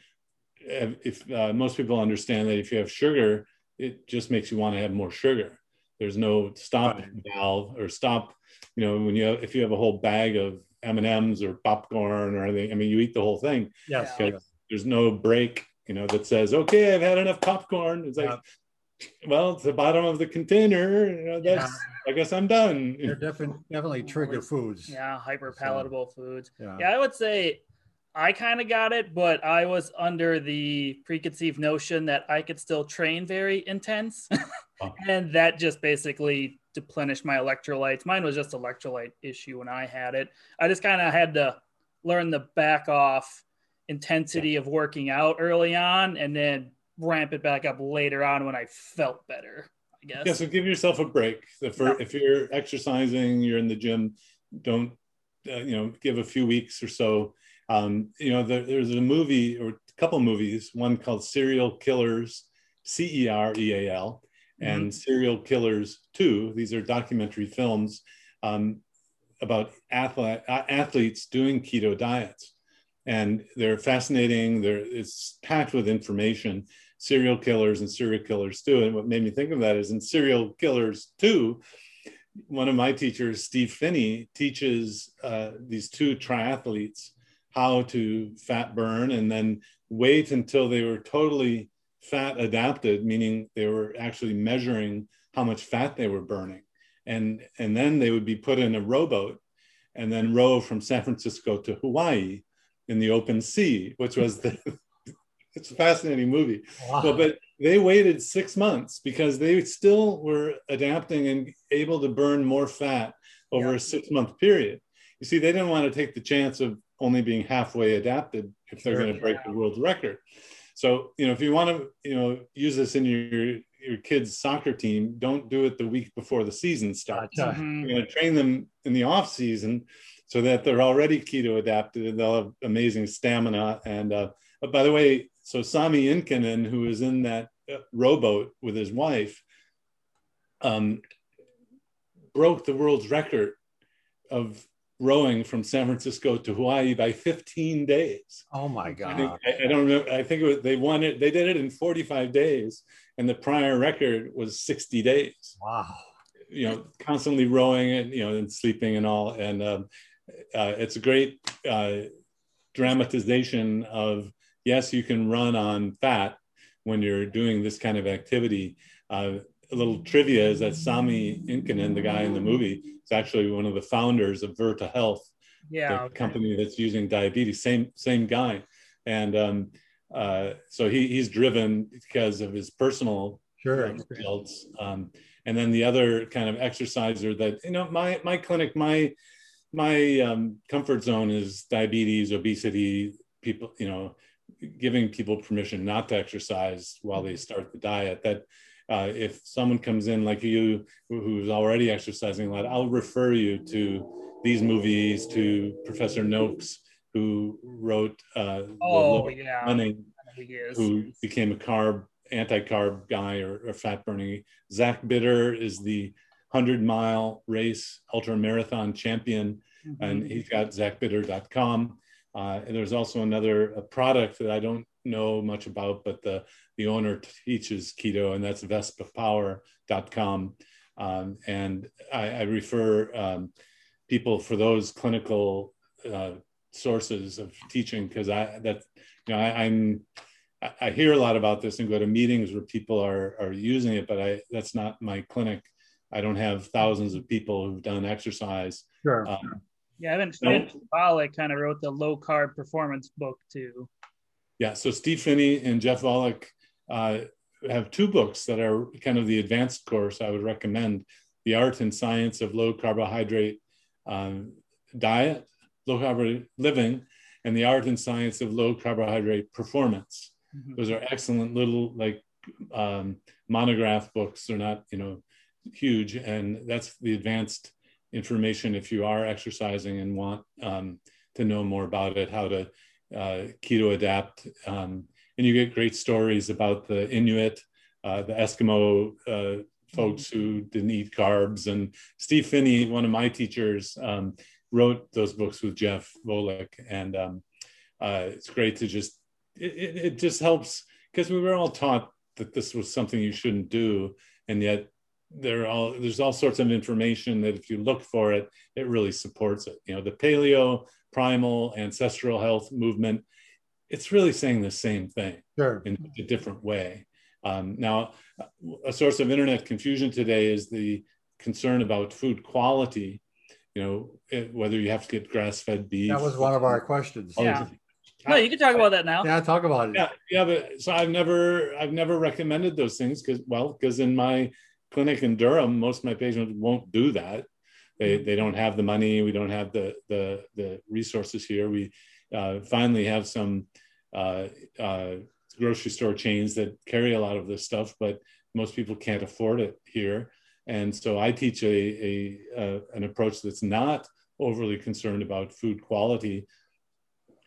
if uh, most people understand that if you have sugar, it just makes you want to have more sugar. There's no stop right. valve or stop. You know, when you have, if you have a whole bag of M and M's or popcorn or anything, I mean, you eat the whole thing. Yes. There's no break. You know that says, okay, I've had enough popcorn. It's like, yeah well, it's the bottom of the container. You know, that's. Yeah. I guess I'm done. They're definitely definitely trigger foods. Yeah, hyper palatable so, foods. Yeah. yeah, I would say I kind of got it, but I was under the preconceived notion that I could still train very intense, oh. and that just basically deplenished my electrolytes. Mine was just electrolyte issue when I had it. I just kind of had to learn the back off intensity yeah. of working out early on, and then ramp it back up later on when I felt better. I guess. Yeah, so give yourself a break. If, yeah. if you're exercising, you're in the gym, don't uh, you know give a few weeks or so. Um, you know, there, there's a movie or a couple movies, one called Cereal Killers, C E R E A L, and mm-hmm. Cereal Killers Two. These are documentary films um, about athlete, athletes doing keto diets and they're fascinating. They're, it's packed with information cereal killers and cereal killers too. And what made me think of that is in cereal killers too, one of my teachers, Steve Phinney, teaches uh, these two triathletes how to fat burn and then wait until they were totally fat adapted, meaning they were actually measuring how much fat they were burning. And, and then they would be put in a rowboat and then row from San Francisco to Hawaii in the open sea, which was the it's a fascinating movie. Wow. Well, but they waited six months because they still were adapting and able to burn more fat over yeah. a six month period. You see, they didn't want to take the chance of only being halfway adapted if they're sure, going to break yeah. the world record. So, you know, if you want to, you know, use this in your your kids' soccer team, don't do it the week before the season starts. Mm-hmm. You're going to train them in the off season so that they're already keto adapted and they'll have amazing stamina. And uh, by the way, so Sami Inkinen, who was in that uh, rowboat with his wife, um, broke the world's record of rowing from San Francisco to Hawaii by 15 days. Oh my God. I, think, I, I don't remember. I think it was, they won it. They did it in 45 days and the prior record was 60 days. Wow. You know, constantly rowing and, you know, and sleeping and all. And um, uh, it's a great uh, dramatization of, yes, you can run on fat when you're doing this kind of activity. Uh, a little trivia is that Sami Inkinen, the guy in the movie, is actually one of the founders of Virta Health, yeah, the okay. company that's using diabetes. Same same guy, and um, uh, so he, he's driven because of his personal sure. results. Um, and then the other kind of exerciser that you know my my clinic my my um, comfort zone is diabetes, obesity, people you know giving people permission not to exercise while they start the diet. That uh, if someone comes in like you who's already exercising a lot, I'll refer you to these movies, to Professor Noakes, who wrote uh, oh, yeah. Running, who became a carb, anti-carb guy or, or fat burning. Zach Bitter is the 100 mile race ultra marathon champion, mm-hmm. and he's got zachbitter.com. Uh, and there's also another product that I don't know much about, but the, the owner teaches keto, and that's vespapower.com. Um, and I, I refer um, people for those clinical uh, sources of teaching because I that you know I, I'm I hear a lot about this and go to meetings where people are are using it, but I that's not my clinic. I don't have thousands of people who've done exercise. Sure. Um, yeah, I haven't. No. Kind of wrote the low carb performance book too. Yeah, so Steve Phinney and Jeff Volek uh, have two books that are kind of the advanced course I would recommend: The Art and Science of Low Carbohydrate um, Diet, Low Carbohydrate Living, and The Art and Science of Low Carbohydrate Performance. Mm-hmm. Those are excellent little like um, monograph books. They're not you know huge, and that's the advanced information if you are exercising and want um, to know more about it, how to uh, keto adapt. Um, and you get great stories about the Inuit, uh, the Eskimo uh, folks who didn't eat carbs. And Steve Phinney, one of my teachers, um, wrote those books with Jeff Volek. And um, uh, it's great to just, it, it just helps because we were all taught that this was something you shouldn't do. And yet there all there's all sorts of information that if you look for it, it really supports it. You know, the paleo primal ancestral health movement, it's really saying the same thing sure. in a different way. Um, now, a source of internet confusion today is the concern about food quality. You know, it, whether you have to get grass-fed beef. That was one of our questions. Yeah. No, you can talk about that now. Yeah, talk about it. Yeah, yeah, but so I've never, I've never recommended those things because, well, because in my clinic in Durham, most of my patients won't do that. They, they don't have the money. We don't have the, the, the resources here. We uh, finally have some uh, uh, grocery store chains that carry a lot of this stuff, but most people can't afford it here. And so I teach a, a, a an approach that's not overly concerned about food quality.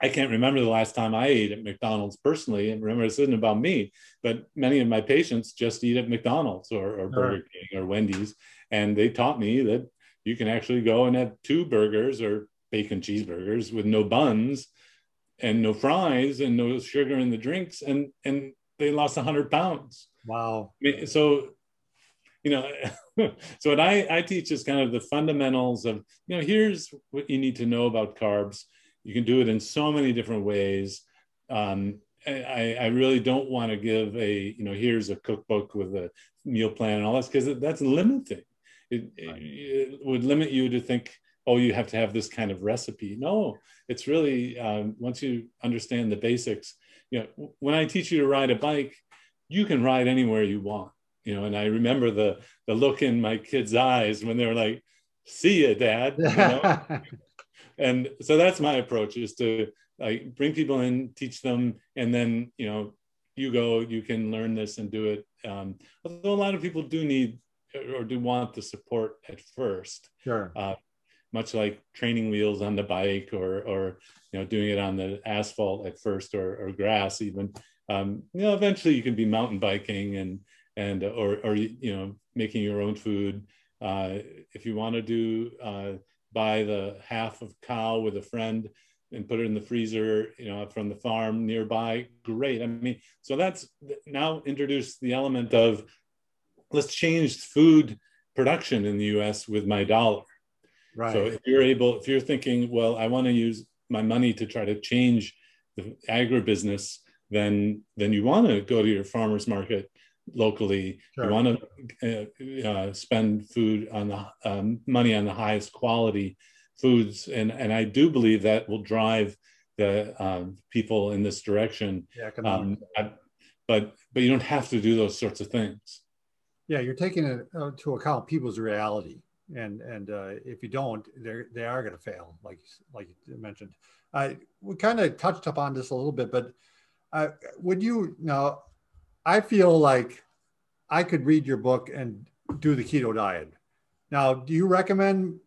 I can't remember the last time I ate at McDonald's personally. And remember, this isn't about me, but many of my patients just eat at McDonald's or, or Burger King or Wendy's. And they taught me that you can actually go and have two burgers or bacon cheeseburgers with no buns and no fries and no sugar in the drinks. And and they lost 100 pounds. Wow. So you know so what I, I teach is kind of the fundamentals of you know here's what you need to know about carbs you can do it in so many different ways um, I, I really don't want to give a you know here's a cookbook with a meal plan and all this because that's limiting it, right. it, would limit you to think oh, you have to have this kind of recipe. No, it's really um, once you understand the basics. You know, when I teach you to ride a bike, you can ride anywhere you want. You know, and I remember the the look in my kids' eyes when they were like, "See ya, Dad." You know? and so that's my approach: is to like bring people in, teach them, and then you know, you go, you can learn this and do it. Um, although a lot of people do need or do want the support at first. Sure. Uh, much like training wheels on the bike or or you know doing it on the asphalt at first or, or grass even um, you know eventually you can be mountain biking and and or or you know making your own food uh, if you want to do uh, buy the half of cow with a friend and put it in the freezer you know from the farm nearby. Great. I mean so that's now introduce the element of let's change food production in the us with my dollar. Right. So if you're able, if you're thinking, well, I want to use my money to try to change the agribusiness, then then you want to go to your farmers market locally. Sure. You want to uh, uh, spend food on the um, money on the highest quality foods, and and I do believe that will drive the um, people in this direction. Yeah, um, but but you don't have to do those sorts of things. Yeah, you're taking it uh, to account people's reality and and uh, if you don't, they they are going to fail, like like you mentioned. I we kind of touched upon this a little bit, but uh, would you, you know, I feel like I could read your book and do the keto diet. Now, do you recommend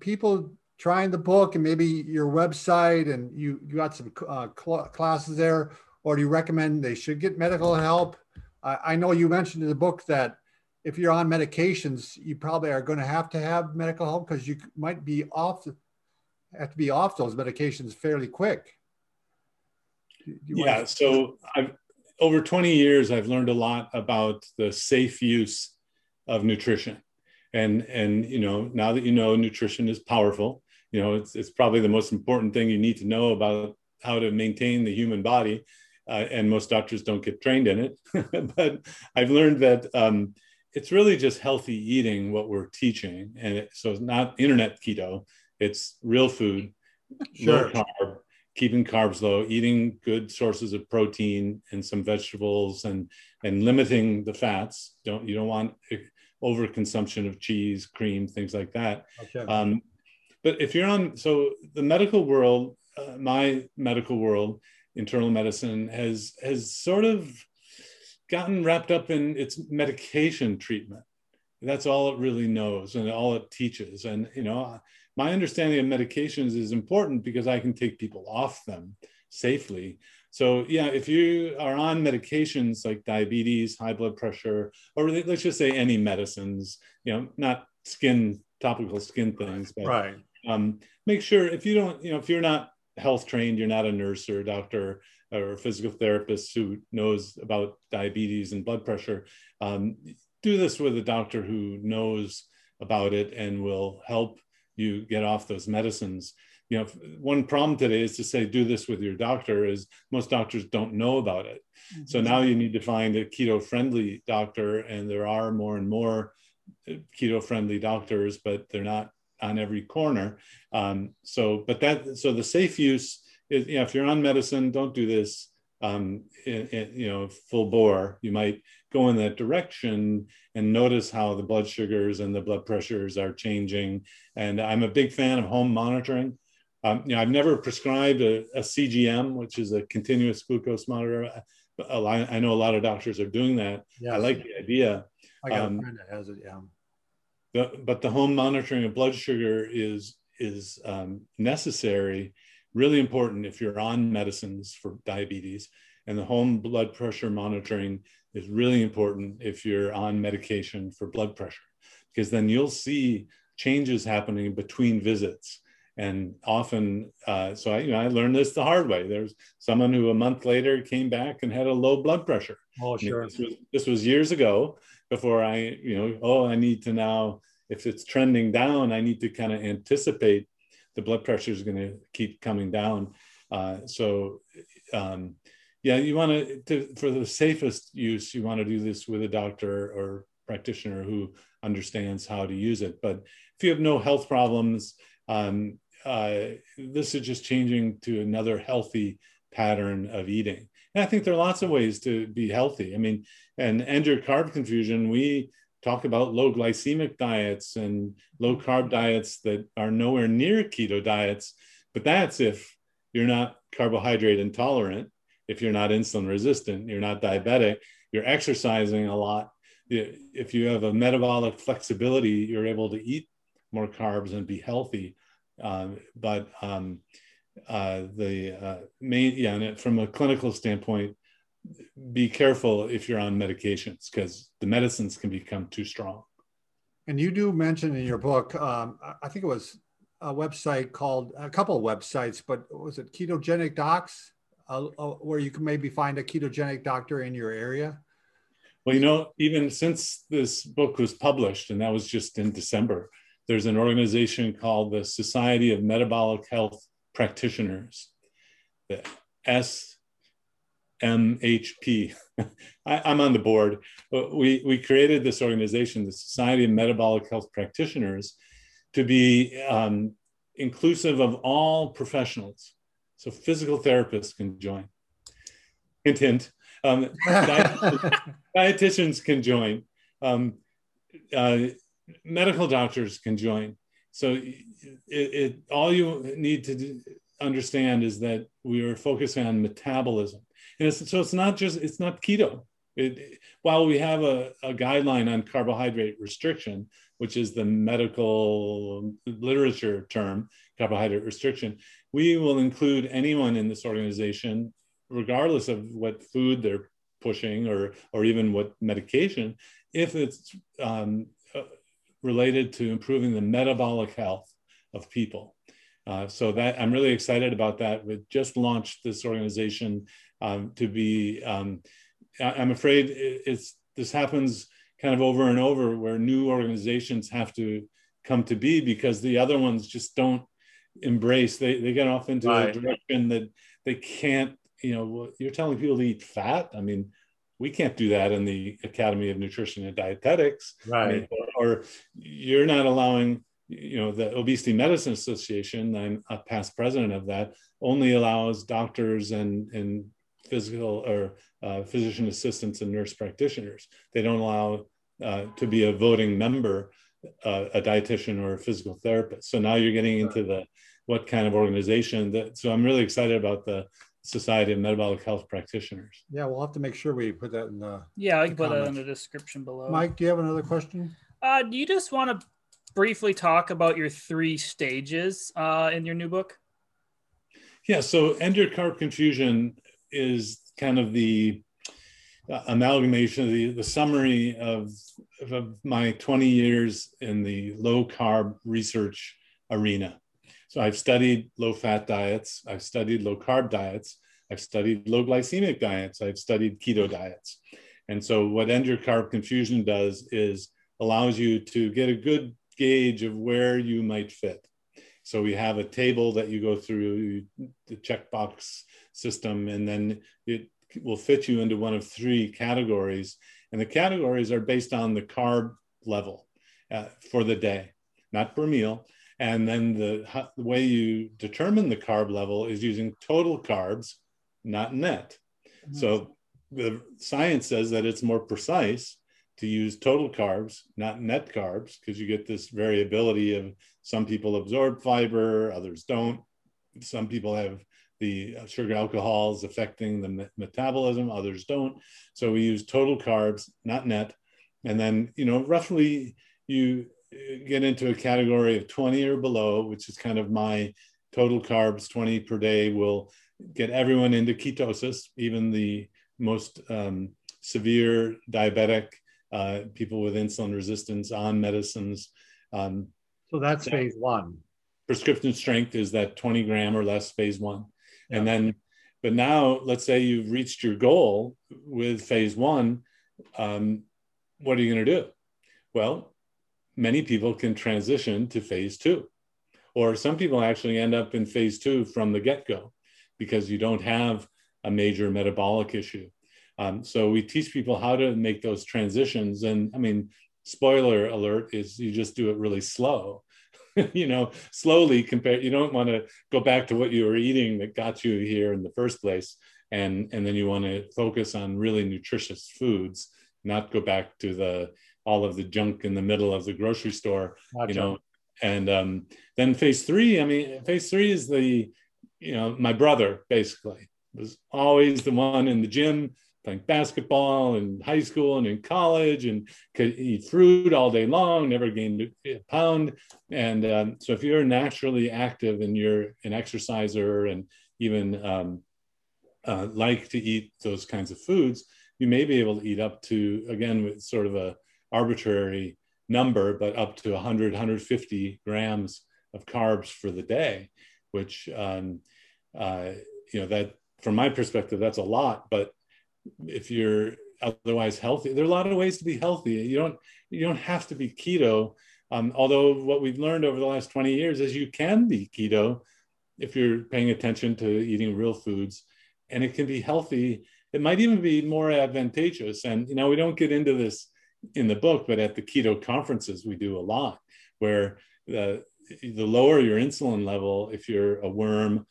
people trying the book and maybe your website and you, you got some uh, cl- classes there, or do you recommend they should get medical help? I, I know you mentioned in the book that if you're on medications, you probably are going to have to have medical help because you might be off, have to be off those medications fairly quick. Yeah. So I've over 20 years, I've learned a lot about the safe use of nutrition. And, and, you know, now that you know nutrition is powerful, you know, it's, it's probably the most important thing you need to know about how to maintain the human body. Uh, and most doctors don't get trained in it. but I've learned that um, it's really just healthy eating what we're teaching and it, so it's not internet keto it's real food sure. low carb keeping carbs low eating good sources of protein and some vegetables and and limiting the fats don't you don't want overconsumption of cheese cream things like that okay. um, but if you're on so the medical world uh, my medical world internal medicine has has sort of gotten wrapped up in its medication treatment. That's all it really knows and all it teaches. And, you know, my understanding of medications is important because I can take people off them safely. So, yeah, if you are on medications like diabetes, high blood pressure, or let's just say any medicines, you know, not skin, topical skin things, but right. um, make sure if you don't, you know, if you're not health trained, you're not a nurse or a doctor, or a physical therapist who knows about diabetes and blood pressure, um, do this with a doctor who knows about it and will help you get off those medicines. You know, one problem today is to say do this with your doctor is most doctors don't know about it. Mm-hmm. So now you need to find a keto friendly doctor and there are more and more uh, keto friendly doctors, but they're not on every corner. Um, so, but that, so the safe use is, you know, if you're on medicine, don't do this, um, you know, full bore. You might go in that direction and notice how the blood sugars and the blood pressures are changing. And I'm a big fan of home monitoring. Um, you know, I've never prescribed a, a, CGM, which is a continuous glucose monitor. I know a lot of doctors are doing that. Yes. I like the idea. I got um, a friend that has it. Yeah. The, but the home monitoring of blood sugar is is um, necessary really important if you're on medicines for diabetes. And the home blood pressure monitoring is really important if you're on medication for blood pressure, because then you'll see changes happening between visits. And often, uh, so I, you know, I learned this the hard way. There's someone who a month later came back and had a low blood pressure. Oh, sure. This was, this was years ago before I, you know, oh, I need to now, if it's trending down, I need to kind of anticipate the blood pressure is going to keep coming down. Uh, so, um, yeah, you want to, for the safest use, you want to do this with a doctor or practitioner who understands how to use it. But if you have no health problems, um, uh, this is just changing to another healthy pattern of eating. And I think there are lots of ways to be healthy. I mean, and end your carb confusion, we talk about low glycemic diets and low carb diets that are nowhere near keto diets. But that's if you're not carbohydrate intolerant, if you're not insulin resistant, you're not diabetic, you're exercising a lot. If you have a metabolic flexibility, you're able to eat more carbs and be healthy. Um, but um, uh, the uh, main, yeah, from a clinical standpoint, be careful if you're on medications because the medicines can become too strong. And you do mention in your book, um, I think it was a website called a couple of websites, but was it Ketogenic Docs, uh, where you can maybe find a ketogenic doctor in your area? Well, you know, even since this book was published, and that was just in December, there's an organization called the Society of Metabolic Health Practitioners, the SMHP. I, am on the board. We, we created this organization, the Society of Metabolic Health Practitioners, to be um, inclusive of all professionals. So physical therapists can join. Hint, hint. Um, dietitians can join. Um, uh, medical doctors can join. So it, it, all you need to do, understand is that we are focusing on metabolism. And it's, so it's not just, it's not keto. It, while we have a, a guideline on carbohydrate restriction, which is the medical literature term, carbohydrate restriction, we will include anyone in this organization, regardless of what food they're pushing or, or even what medication, if it's um, uh, related to improving the metabolic health of people. Uh, so that I'm really excited about that. We just launched this organization um, to be. Um, I'm afraid it's this happens kind of over and over where new organizations have to come to be because the other ones just don't embrace. They they get off into right. a direction that they can't. You know, you're telling people to eat fat. I mean, we can't do that in the Academy of Nutrition and Dietetics. Right. I mean, or, or you're not allowing you know the obesity medicine association i'm a past president of that only allows doctors and and physical or uh, physician assistants and nurse practitioners. They don't allow uh, to be a voting member uh, a dietitian or a physical therapist. So now you're getting into the what kind of organization that so i'm really excited about the society of metabolic health practitioners. Yeah we'll have to make sure we put that in the yeah i can put that in the description below. Mike do you have another question? Uh, do you just want to briefly talk about your three stages uh, in your new book? Yeah, so end your carb confusion is kind of the uh, amalgamation, the, the summary of, of my 20 years in the low carb research arena. So I've studied low fat diets, I've studied low carb diets, I've studied low glycemic diets, I've studied keto diets. And so what end your carb confusion does is allows you to get a good gauge of where you might fit. So we have a table that you go through the checkbox system, and then it will fit you into one of three categories. And the categories are based on the carb level uh, for the day, not per meal. And then the, the way you determine the carb level is using total carbs, not net. Mm-hmm. So the science says that it's more precise to use total carbs, not net carbs, because you get this variability of some people absorb fiber, others don't. Some people have the sugar alcohols affecting the metabolism, others don't. So we use total carbs, not net. And then, you know, roughly you uh, get into a category of 20 or below, which is kind of my total carbs 20 per day will get everyone into ketosis, even the most um, severe diabetic uh, people with insulin resistance on medicines. Um, so that's phase one. Prescription strength is that 20 gram or less phase one. And then, but now let's say you've reached your goal with phase one. Um, what are you going to do? Well, many people can transition to phase two, or some people actually end up in phase two from the get go because you don't have a major metabolic issue. Um, so we teach people how to make those transitions. And I mean, spoiler alert is you just do it really slow. you know, slowly compare. You don't want to go back to what you were eating that got you here in the first place, and and then you want to focus on really nutritious foods, not go back to the all of the junk in the middle of the grocery store. Gotcha. You know, and um, then phase three. I mean, phase three is the you know my brother basically was always the one in the gym playing basketball in high school and in college and could eat fruit all day long, never gained a pound. And um, so if you're naturally active and you're an exerciser and even um, uh, like to eat those kinds of foods, you may be able to eat up to, again, with sort of a arbitrary number, but up to 100, 150 grams of carbs for the day, which, um, uh, you know, that from my perspective, that's a lot, but if you're otherwise healthy. There are a lot of ways to be healthy. You don't you don't have to be keto. Um, although what we've learned over the last 20 years is you can be keto if you're paying attention to eating real foods, and it can be healthy. It might even be more advantageous. And you know, we don't get into this in the book, but at the keto conferences we do a lot where the the lower your insulin level, if you're a worm,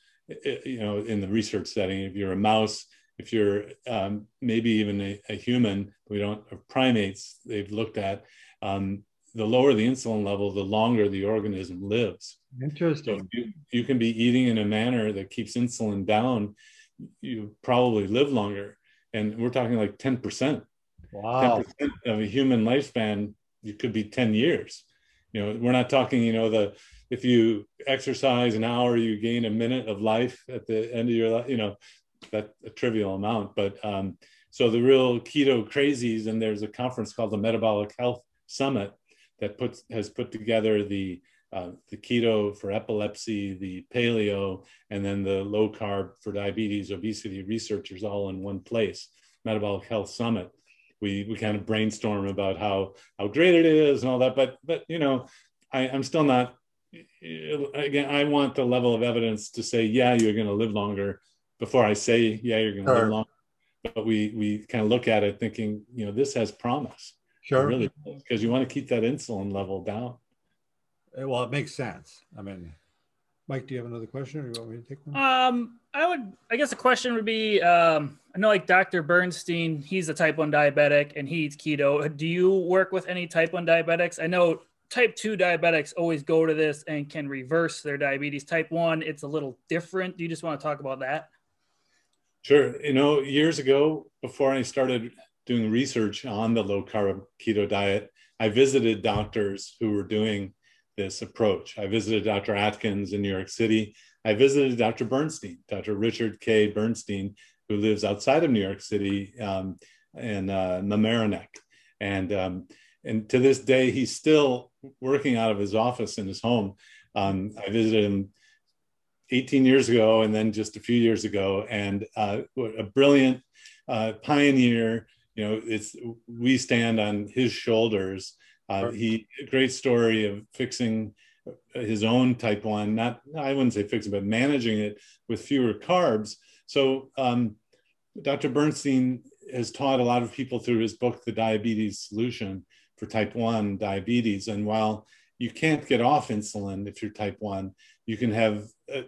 you know, in the research setting, if you're a mouse, if you're um, maybe even a, a, human, we don't, primates they've looked at, um, the lower the insulin level, the longer the organism lives. Interesting. So you, you can be eating in a manner that keeps insulin down, you probably live longer. And we're talking like 10%. Wow. 10% of a human lifespan, you could be 10 years. You know, we're not talking, you know, the if you exercise an hour, you gain a minute of life at the end of your life, you know, that a trivial amount. But um, so the real keto crazies, and there's a conference called the Metabolic Health Summit that puts has put together the uh, the keto for epilepsy, the paleo, and then the low carb for diabetes, obesity researchers all in one place. Metabolic Health Summit. We we kind of brainstorm about how how great it is and all that. But but you know, I, I'm still not. Again, I want the level of evidence to say, yeah, you're going to live longer before I say, yeah, you're going to sure. live long. But we we kind of look at it thinking, you know, this has promise. Sure. Really, because you want to keep that insulin level down. Eh, well, it makes sense. I mean, Mike, do you have another question, or do you want me to take one? Um, I would. I guess the question would be, um, I know like Dr. Bernstein, he's a type one diabetic and he eats keto. Do you work with any type one diabetics? I know type 2 diabetics always go to this and can reverse their diabetes type 1 it's a little different do you just want to talk about that Sure. You know, years ago, before I started doing research on the low carb keto diet, I visited doctors who were doing this approach. I visited Dr. Atkins in New York City. I visited Dr. Bernstein, Dr. Richard K. Bernstein, who lives outside of New York City um, in uh, Mamaroneck. And, um, and to this day, he's still working out of his office in his home. Um, I visited him 18 years ago and then just a few years ago. And uh, a brilliant uh, pioneer you know it's we stand on his shoulders. Uh, he great story of fixing his own type 1 not i wouldn't say fixing but managing it with fewer carbs. So um, dr bernstein has taught a lot of people through his book the diabetes solution for type 1 diabetes. And while you can't get off insulin if you're type 1 you can have Uh,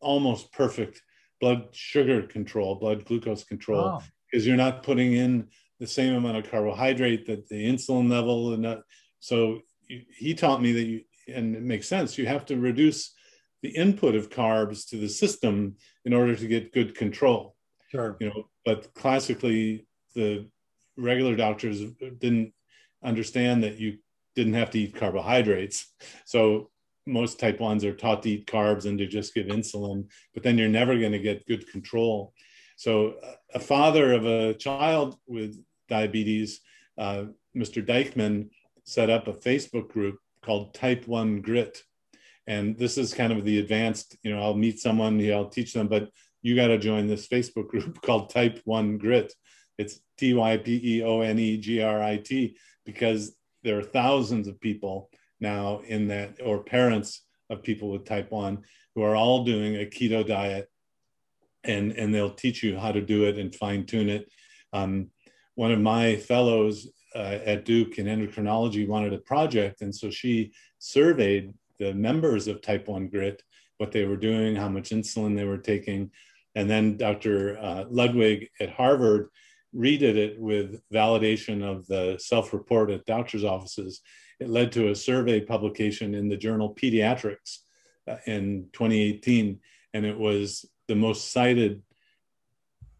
almost perfect blood sugar control, blood glucose control, because oh. you're not putting in the same amount of carbohydrate that the insulin level and that, so you, he taught me that you and it makes sense you have to reduce the input of carbs to the system in order to get good control. Sure. You know but classically the regular doctors didn't understand that you didn't have to eat carbohydrates. So most type 1s are taught to eat carbs and to just give insulin, but then you're never going to get good control. So, a father of a child with diabetes, uh, Mr. Dykman, set up a Facebook group called Type 1 Grit. And this is kind of the advanced, you know, I'll meet someone, I'll teach them, but you got to join this Facebook group called Type 1 Grit. It's T Y P E O N E G R I T because there are thousands of people now in that, or parents of people with type 1 who are all doing a keto diet and, and they'll teach you how to do it and fine tune it. Um, one of my fellows uh, at Duke in endocrinology wanted a project, and so she surveyed the members of Type 1 GRIT, what they were doing, how much insulin they were taking. And then Dr. Uh, Ludwig at Harvard redid it with validation of the self report at doctor's offices. It led to a survey publication in the journal Pediatrics uh, in 2018, and it was the most cited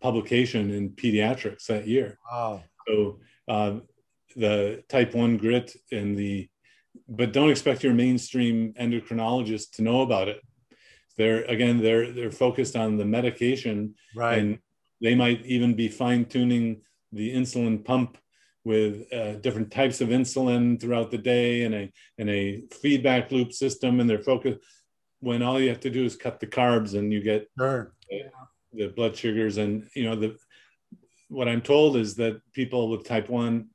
publication in pediatrics that year. Wow. So uh, the type 1 grit and the but don't expect your mainstream endocrinologist to know about it they're again they're they're focused on the medication right and they might even be fine tuning the insulin pump with uh, different types of insulin throughout the day and a and a feedback loop system and they're focused when all you have to do is cut the carbs and you get sure. the blood sugars and you know the what i'm told is that people with type 1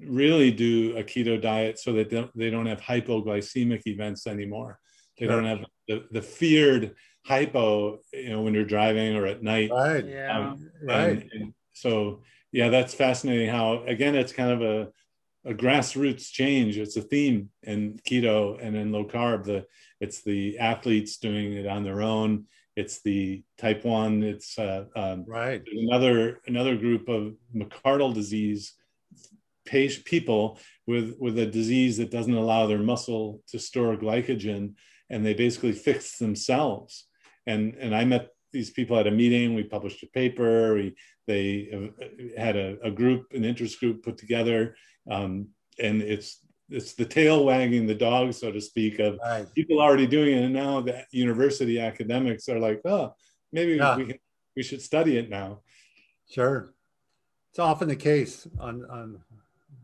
really do a keto diet so that they don't, they don't have hypoglycemic events anymore. They sure. don't have the, the feared hypo, you know, when you're driving or at night. Right. Yeah. Um, right. And, and so, yeah, that's fascinating how, again, it's kind of a, a grassroots change. It's a theme in keto and in low carb. The it's the athletes doing it on their own. It's the type one. It's uh, um, right. Another another group of McArdle disease people with with a disease that doesn't allow their muscle to store glycogen and they basically fix themselves and and i met these people at a meeting we published a paper we they had a, a group an interest group put together um, and it's it's the tail wagging the dog so to speak of right. people already doing it and now the university academics are like oh maybe yeah. we can, we should study it now sure it's often the case on on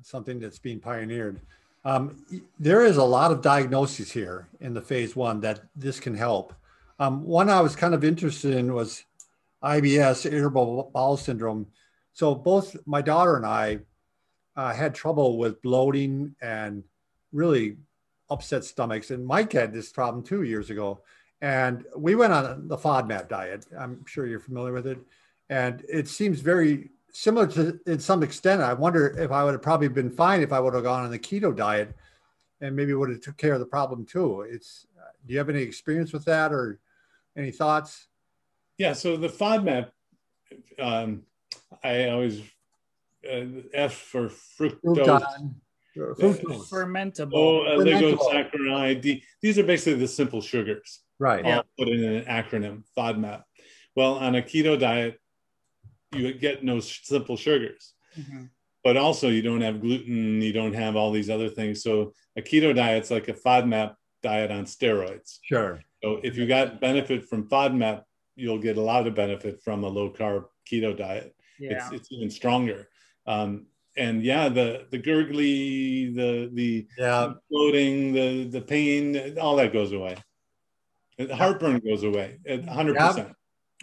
something that's being pioneered. Um, there is a lot of diagnoses here in the phase one that this can help. Um, one I was kind of interested in was IBS, irritable bowel syndrome. So both my daughter and I uh, had trouble with bloating and really upset stomachs. And Mike had this problem two years ago. And we went on the FODMAP diet. I'm sure you're familiar with it. And it seems very similar to in some extent. I wonder if I would have probably been fine if I would have gone on the keto diet, and maybe would have took care of the problem too. It's. Do you have any experience with that or any thoughts? Yeah. So the FODMAP, um, I always uh, F for fructose. Fructose. Fermentable. Oh, oligosaccharide. These are basically the simple sugars. Right. All yeah. put in an acronym, FODMAP. Well, on a keto diet, you get no simple sugars. Mm-hmm. But also, you don't have gluten, you don't have all these other things. So, a keto diet's like a FODMAP diet on steroids. Sure. So, if you got benefit from FODMAP, you'll get a lot of benefit from a low carb keto diet. Yeah. It's, it's even stronger. Um, and yeah, the the gurgly, the the yeah. bloating, the the pain, all that goes away. Heartburn goes away, hundred percent.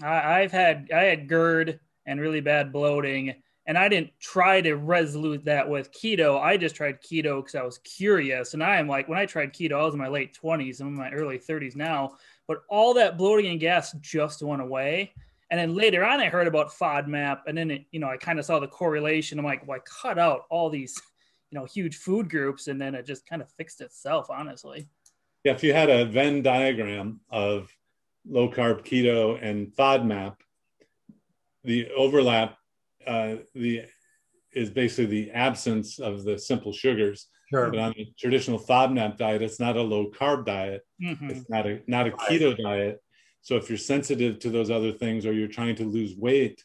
I've had I had GERD and really bad bloating. And I didn't try to resolute that with keto. I just tried keto because I was curious. And I am like, when I tried keto, I was in my late 20s. I'm in my early 30s now. But all that bloating and gas just went away. And then later on, I heard about FODMAP. And then, it, you know, I kind of saw the correlation. I'm like, well, I cut out all these, you know, huge food groups. And then it just kind of fixed itself, honestly. Yeah. If you had a Venn diagram of low carb keto and FODMAP, the overlap uh, the is basically the absence of the simple sugars. Sure. But on a traditional FODMAP diet, it's not a low carb diet. Mm-hmm. It's not a not a keto diet. So if you're sensitive to those other things or you're trying to lose weight,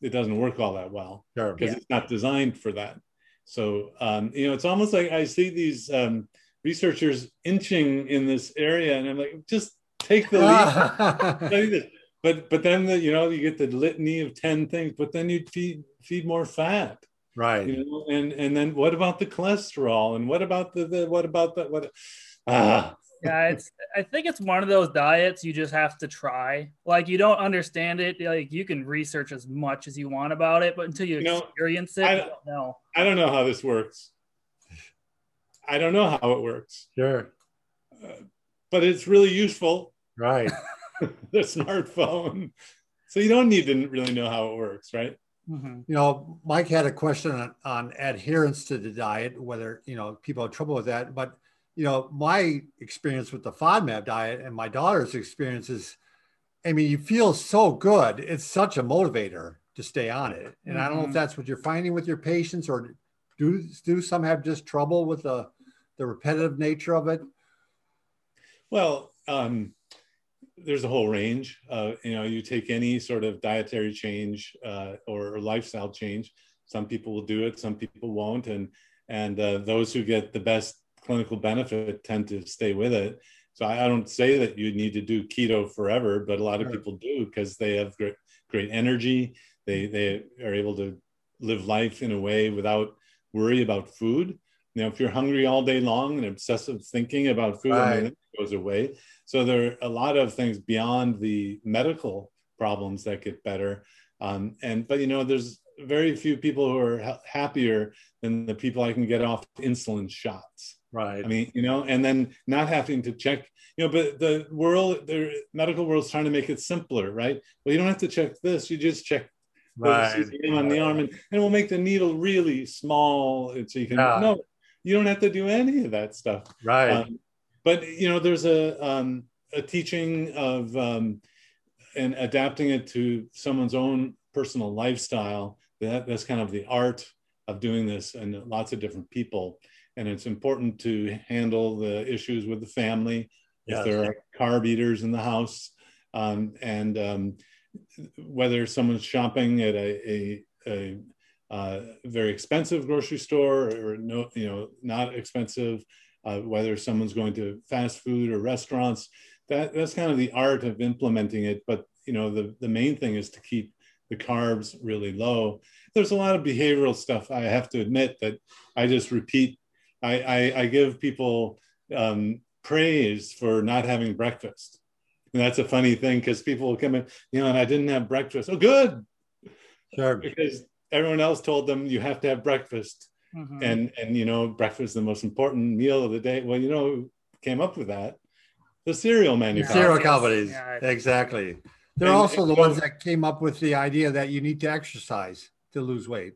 it doesn't work all that well because sure. yeah. it's not designed for that. So um, you know, it's almost like I see these um, researchers inching in this area, and I'm like, just take the lead but but then the, you know you get the litany of 10 things but then you feed feed more fat. Right. You know and and then what about the cholesterol? And what about the, the what about the what ah. Yeah it's i think it's one of those diets you just have to try. Like you don't understand it. Like you can research as much as you want about it but until you, you know, experience it I, don't know. I don't know how this works. I don't know how it works. Sure. Uh, but it's really useful. Right the smartphone. So you don't need to really know how it works, right? Mm-hmm. You know, Mike had a question on, on adherence to the diet, whether you know people have trouble with that. But you know, my experience with the FODMAP diet and my daughter's experience is, I mean, you feel so good. It's such a motivator to stay on it. And mm-hmm. I don't know if mm-hmm. that's what you're finding with your patients, or do do some have just trouble with the the repetitive nature of it? Well, um, there's a whole range. Uh, you know, you take any sort of dietary change uh, or, lifestyle change. Some people will do it, some people won't, and and uh, those who get the best clinical benefit tend to stay with it. So I, I, don't say that you need to do keto forever, but a lot of people do because they have great great energy. They they are able to live life in a way without worry about food. You know, if you're hungry all day long and obsessive thinking about food, right. I mean, goes away. So there are a lot of things beyond the medical problems that get better. Um, and but you know, there's very few people who are ha- happier than the people I can get off insulin shots. Right. I mean, you know, and then not having to check, you know, but the world, the medical world's trying to make it simpler, right? Well, you don't have to check this; you just check right. on the arm, and, and we'll make the needle really small, so you can. Yeah. No, you don't have to do any of that stuff. Right. Um, but you know, there's a um, a teaching of um, and adapting it to someone's own personal lifestyle. That that's kind of the art of doing this, and lots of different people. And it's important to handle the issues with the family yes. if there are carb eaters in the house, um, and um, whether someone's shopping at a, a, a uh, very expensive grocery store or no, you know, not expensive uh, whether someone's going to fast food or restaurants. That, that's kind of the art of implementing it. But you know, the, the main thing is to keep the carbs really low. There's a lot of behavioral stuff. I have to admit that I just repeat. I, I, I give people um, praise for not having breakfast. And that's a funny thing because people will come in, you know, and I didn't have breakfast. Oh, good. Sure. Because everyone else told them you have to have breakfast. Mm-hmm. And and you know, breakfast is the most important meal of the day. Well, you know, came up with that? The cereal manufacturers. Cereal companies. Yeah, exactly. They're and, also and, the ones that came up with the idea that you need to exercise to lose weight.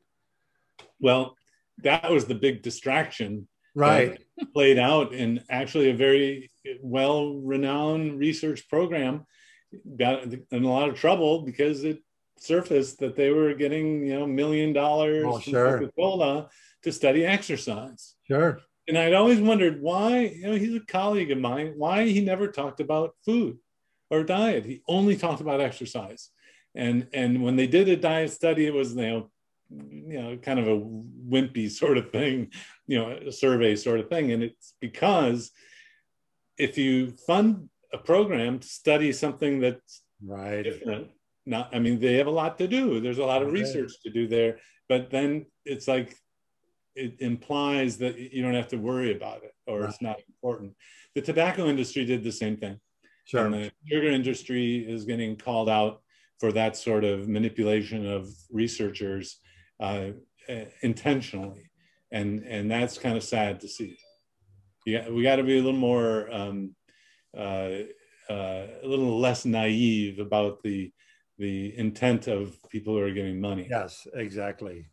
Well, that was the big distraction. Right. Played out in actually a very well renowned research program. Got in a lot of trouble because it surfaced that they were getting, you know, million dollars oh, sure. Coca-Cola to study exercise. Sure. And I'd always wondered why, you know, he's a colleague of mine, why he never talked about food or diet. He only talked about exercise. And and when they did a diet study, it was you know, you know, kind of a wimpy sort of thing, you know, a survey sort of thing. And it's because if you fund a program to study something that's right different, not I mean, they have a lot to do. There's a lot of research to do there, but then it's like it implies that you don't have to worry about it or right. it's not important. The tobacco industry did the same thing. Sure. And the sugar industry is getting called out for that sort of manipulation of researchers uh, intentionally. And, and that's kind of sad to see. Yeah, we got to be a little more, um, uh, uh, a little less naive about the, the intent of people who are giving money. Yes, exactly.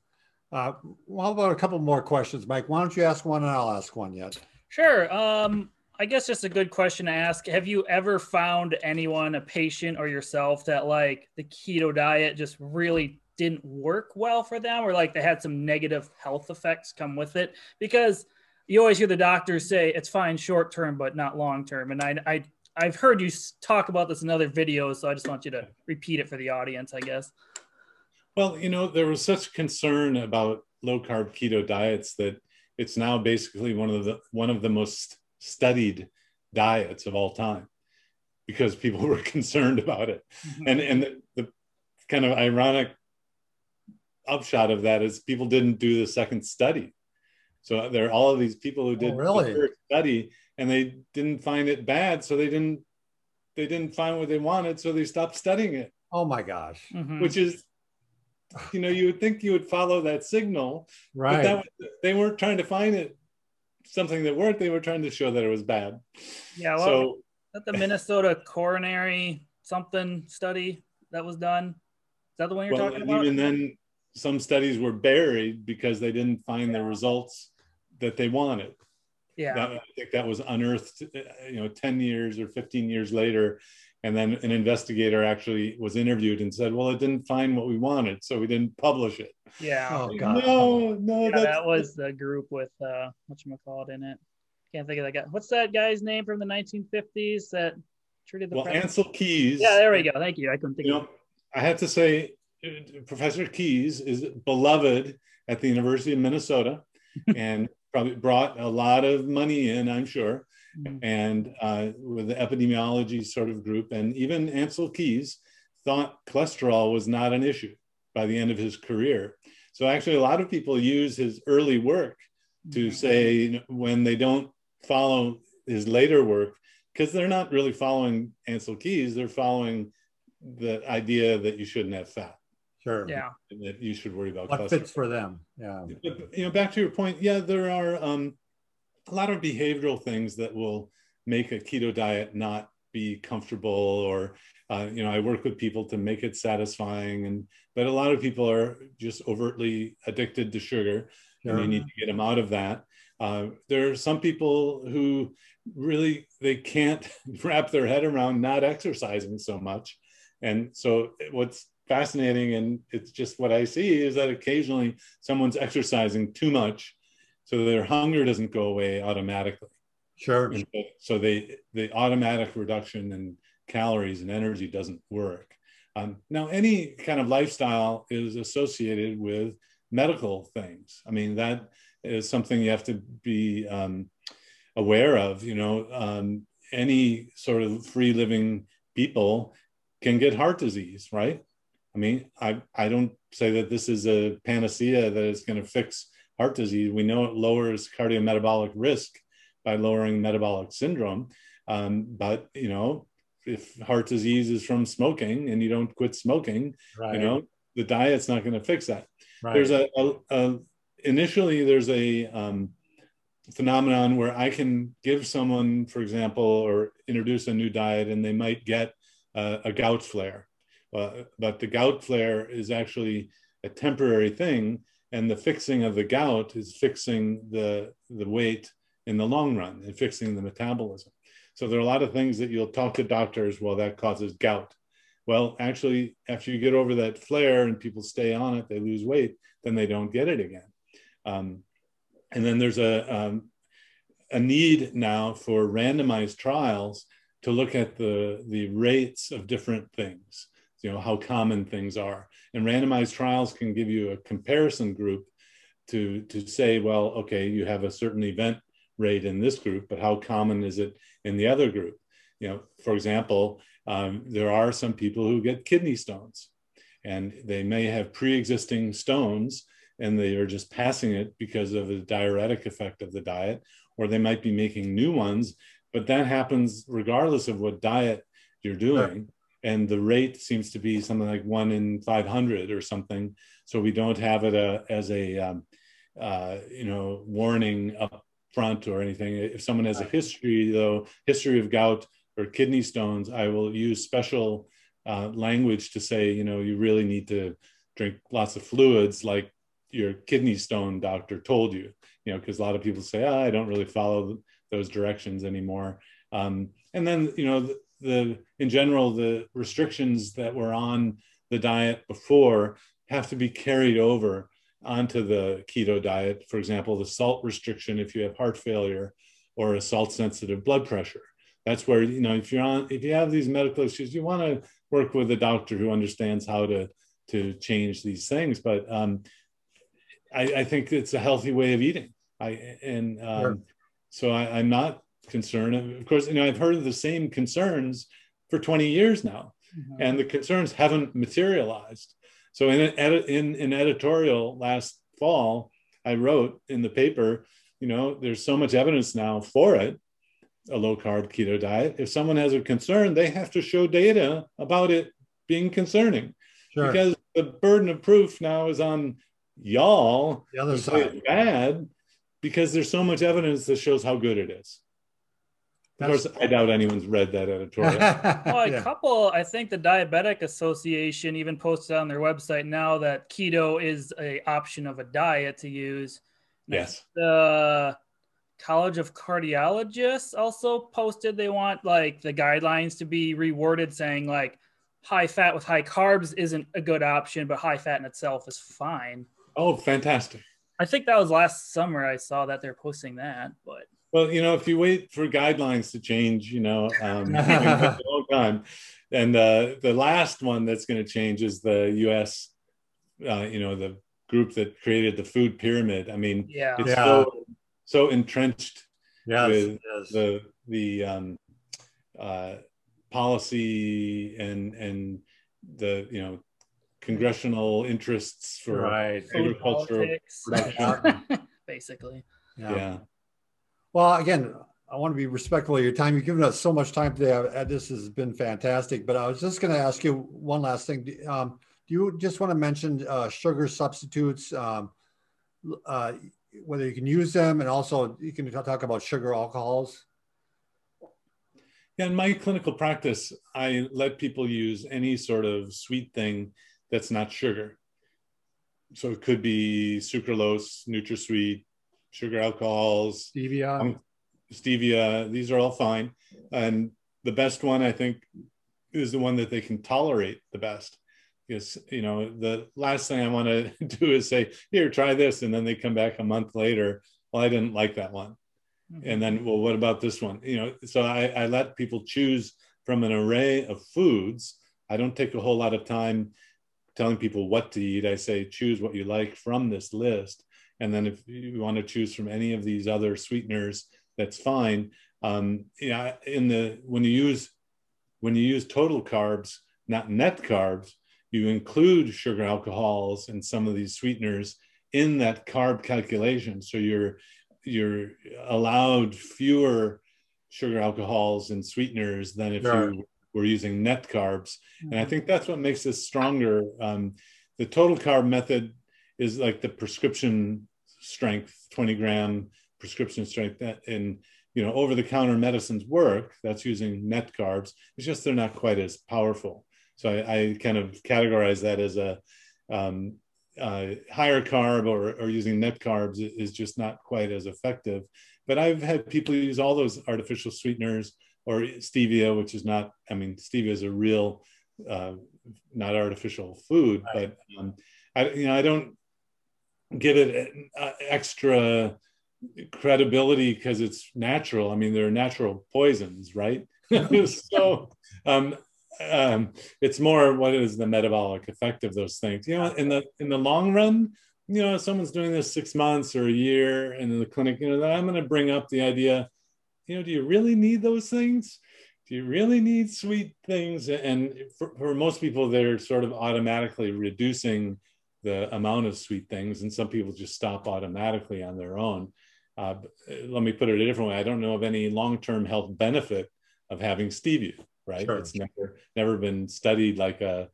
Uh, well, how about a couple more questions, Mike? Why don't you ask one and I'll ask one yet? Sure. Um, I guess just a good question to ask. Have you ever found anyone, a patient or yourself, that like the keto diet just really didn't work well for them or like they had some negative health effects come with it? Because you always hear the doctors say it's fine short term, but not long term. And I, I, I've heard you talk about this in other videos, so I just want you to repeat it for the audience, I guess. Well, you know, there was such concern about low carb keto diets that it's now basically one of the one of the most studied diets of all time because people were concerned about it. Mm-hmm. And and the, the, kind of ironic upshot of that is people didn't do the second study. So there are all of these people who did oh, really? the first study and they didn't find it bad, so they didn't they didn't find what they wanted, so they stopped studying it. Oh my gosh! Mm-hmm. Which is you know, you would think you would follow that signal, right? But that was, they weren't trying to find it something that worked. They were trying to show that it was bad. Yeah. Well, so that the Minnesota coronary something study that was done. Is that the one you're well, talking about? Even then, some studies were buried because they didn't find the results that they wanted. Yeah, that, I think that was unearthed, uh, you know, ten years or fifteen years later, and then an investigator actually was interviewed and said, "Well, it didn't find what we wanted, so we didn't publish it." Yeah. Oh God. No, no, yeah, that was the group with uh, what you call it in it. Can't think of that guy. What's that guy's name from the 1950s that treated the? Well, Ancel Keys. Yeah, there we go. Thank you. I couldn't think. You of know, I have to say, uh, Professor Keys is beloved at the University of Minnesota, and probably brought a lot of money in, I'm sure, mm-hmm. and uh, with the epidemiology sort of group, and even Ancel Keys thought cholesterol was not an issue by the end of his career. So actually, a lot of people use his early work to mm-hmm. say when they don't follow his later work because they're not really following Ancel Keys. They're following the idea that you shouldn't have fat. Sure. Yeah. that you should worry about what cholesterol. fits for them. Yeah. But, you know, back to your point. Yeah, there are um, a lot of behavioral things that will make a keto diet not be comfortable or uh, you know i work with people to make it satisfying and but a lot of people are just overtly addicted to sugar sure. and you need to get them out of that uh, there are some people who really they can't wrap their head around not exercising so much and so what's fascinating and it's just what i see is that occasionally someone's exercising too much so their hunger doesn't go away automatically sure so, so they the automatic reduction in calories and energy doesn't work um, now any kind of lifestyle is associated with medical things i mean that is something you have to be um, aware of. You know, um, any sort of free living people can get heart disease, right? I mean, I, I don't say that this is a panacea that is going to fix heart disease. We know it lowers cardiometabolic risk by lowering metabolic syndrome. Um, but, you know, if heart disease is from smoking and you don't quit smoking, right. you know, the diet's not going to fix that. Right. There's a, a, a, initially there's a um, phenomenon where I can give someone, for example, or introduce a new diet, and they might get uh, a gout flare. Uh, but the gout flare is actually a temporary thing, and the fixing of the gout is fixing the, the weight in the long run and fixing the metabolism. So there are a lot of things that you'll talk to doctors, well, that causes gout. Well, actually, after you get over that flare and people stay on it, they lose weight, then they don't get it again. Um, and then there's a, um, a need now for randomized trials to look at the, the rates of different things, you know, how common things are. And randomized trials can give you a comparison group to, to say, well, okay, you have a certain event rate in this group, but how common is it in the other group? You know, for example, um, there are some people who get kidney stones and they may have pre-existing stones and they are just passing it because of the diuretic effect of the diet, or they might be making new ones. But that happens regardless of what diet you're doing. And the rate seems to be something like one in 500 or something. So we don't have it uh, as a, um, uh, you know, warning up front or anything. If someone has a history, though, history of gout or kidney stones, I will use special uh, language to say, you know, you really need to drink lots of fluids like your kidney stone doctor told you you know because a lot of people say oh, i don't really follow those directions anymore um, and then you know the, the in general the restrictions that were on the diet before have to be carried over onto the keto diet for example the salt restriction if you have heart failure or a salt sensitive blood pressure that's where you know if you're on if you have these medical issues you want to work with a doctor who understands how to to change these things but um, I, I, think it's a healthy way of eating. I and um, sure. so I, am not concerned. Of course, you know I've heard of the same concerns for 20 years now, mm-hmm. and the concerns haven't materialized. So in an in an editorial last fall, I wrote in the paper, you know, there's so much evidence now for it, a low carb keto diet. If someone has a concern, they have to show data about it being concerning. Sure. Because the burden of proof now is on y'all the other side bad because there's so much evidence that shows how good it is Of course, I doubt anyone's read that editorial. well, a yeah. couple, I think the Diabetic Association even posted on their website now that keto is a option of a diet to use. Yes. The College of Cardiologists also posted they want like the guidelines to be reworded saying like high fat with high carbs isn't a good option, but high fat in itself is fine. Oh, fantastic. I think that was last summer I saw that they're posting that, but well, you know, if you wait for guidelines to change, you know, um, a long time. And uh, the last one that's going to change is the U.S. Uh, you know, the group that created the food pyramid. I mean, yeah, it's yeah. so so entrenched yes, with yes. the the um, uh, policy and and the you know congressional interests for right. agricultural production, basically. yeah. yeah. Well, again, I want to be respectful of your time. You've given us so much time today. This has been fantastic. But I was just going to ask you one last thing. Um, do you just want to mention uh, sugar substitutes, um, uh, whether you can use them, and also you can talk about sugar alcohols? Yeah, in my clinical practice, I let people use any sort of sweet thing that's not sugar. So it could be sucralose, NutraSweet, sugar alcohols, stevia. Um, stevia, these are all fine. And the best one, I think, is the one that they can tolerate the best. Because, you know, the last thing I want to do is say, here, try this. And then they come back a month later. Well, I didn't like that one. Mm-hmm. And then, well, what about this one? You know, so I, I let people choose from an array of foods. I don't take a whole lot of time telling people what to eat. I say, choose what you like from this list and then if you want to choose from any of these other sweeteners, that's fine. Um, yeah, in the when you use when you use total carbs, not net carbs, you include sugar alcohols and some of these sweeteners in that carb calculation. So you're you're allowed fewer sugar alcohols and sweeteners than if sure. you were using net carbs. Mm-hmm. And I mm-hmm. think that's what makes this stronger. Um, the total carb method is like the prescription strength, 20 gram prescription strength that in you know over the counter medicines work that's using net carbs it's just they're not quite as powerful. So i, I kind of categorize that as a um, uh, higher carb or, or using net carbs is just not quite as effective. But i've had people use all those artificial sweeteners or stevia which is not i mean stevia is a real uh, not artificial food but um, i you know i don't give it uh, extra credibility because it's natural. I mean, they're natural poisons, right? so um, um, it's more what is the metabolic effect of those things. You know, in the in the long run, you know, someone's doing this six months or a year, and in the clinic, you know, I'm going to bring up the idea. You know, do you really need those things? Do you really need sweet things? And for, for most people, they're sort of automatically reducing the amount of sweet things, and some people just stop automatically on their own. Uh, let me put it a different way. I don't know of any long-term health benefit of having stevia. Right? Sure. It's never never been studied like a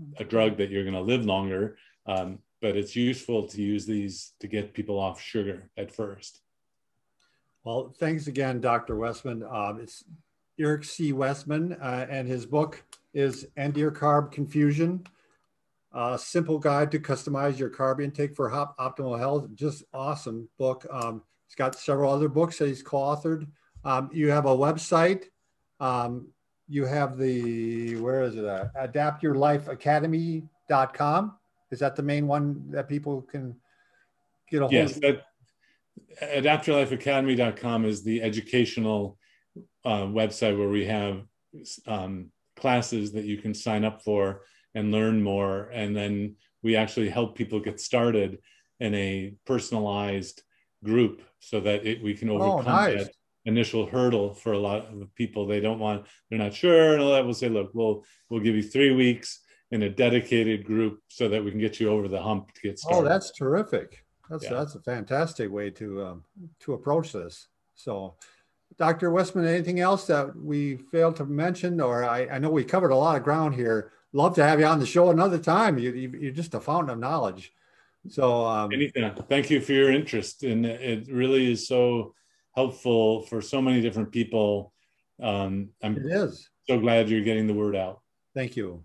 mm-hmm. a drug that you're going to live longer. Um, but it's useful to use these to get people off sugar at first. Well, thanks again, Dr. Westman. Um, it's Eric C. Westman, uh, and his book is End Your Carb Confusion uh, simple guide to customize your carb intake for hop- optimal health. Just awesome book. Um, he's got several other books that he's co-authored. Um, you have a website. Um, you have the where is it at? Adaptyourlifeacademy.com. Is that the main one that people can get a hold yes, of? Yes, adaptyourlifeacademy.com is the educational uh, website where we have um, classes that you can sign up for and learn more. And then we actually help people get started in a personalized group so that it, we can oh, overcome oh, nice. that initial hurdle for a lot of people. They don't want, they're not sure, and all that. We'll say, look, we'll we'll give you three weeks in a dedicated group so that we can get you over the hump to get started. Oh, that's terrific. That's yeah. that's a fantastic way to um, to approach this. So, Dr. Westman, anything else that we failed to mention, or I, I know we covered a lot of ground here love to have you on the show another time. You, you, are just a fountain of knowledge. So, um, anything. Thank you for your interest, and it really is so helpful for so many different people um, I'm it is. so glad you're getting the word out. Thank you.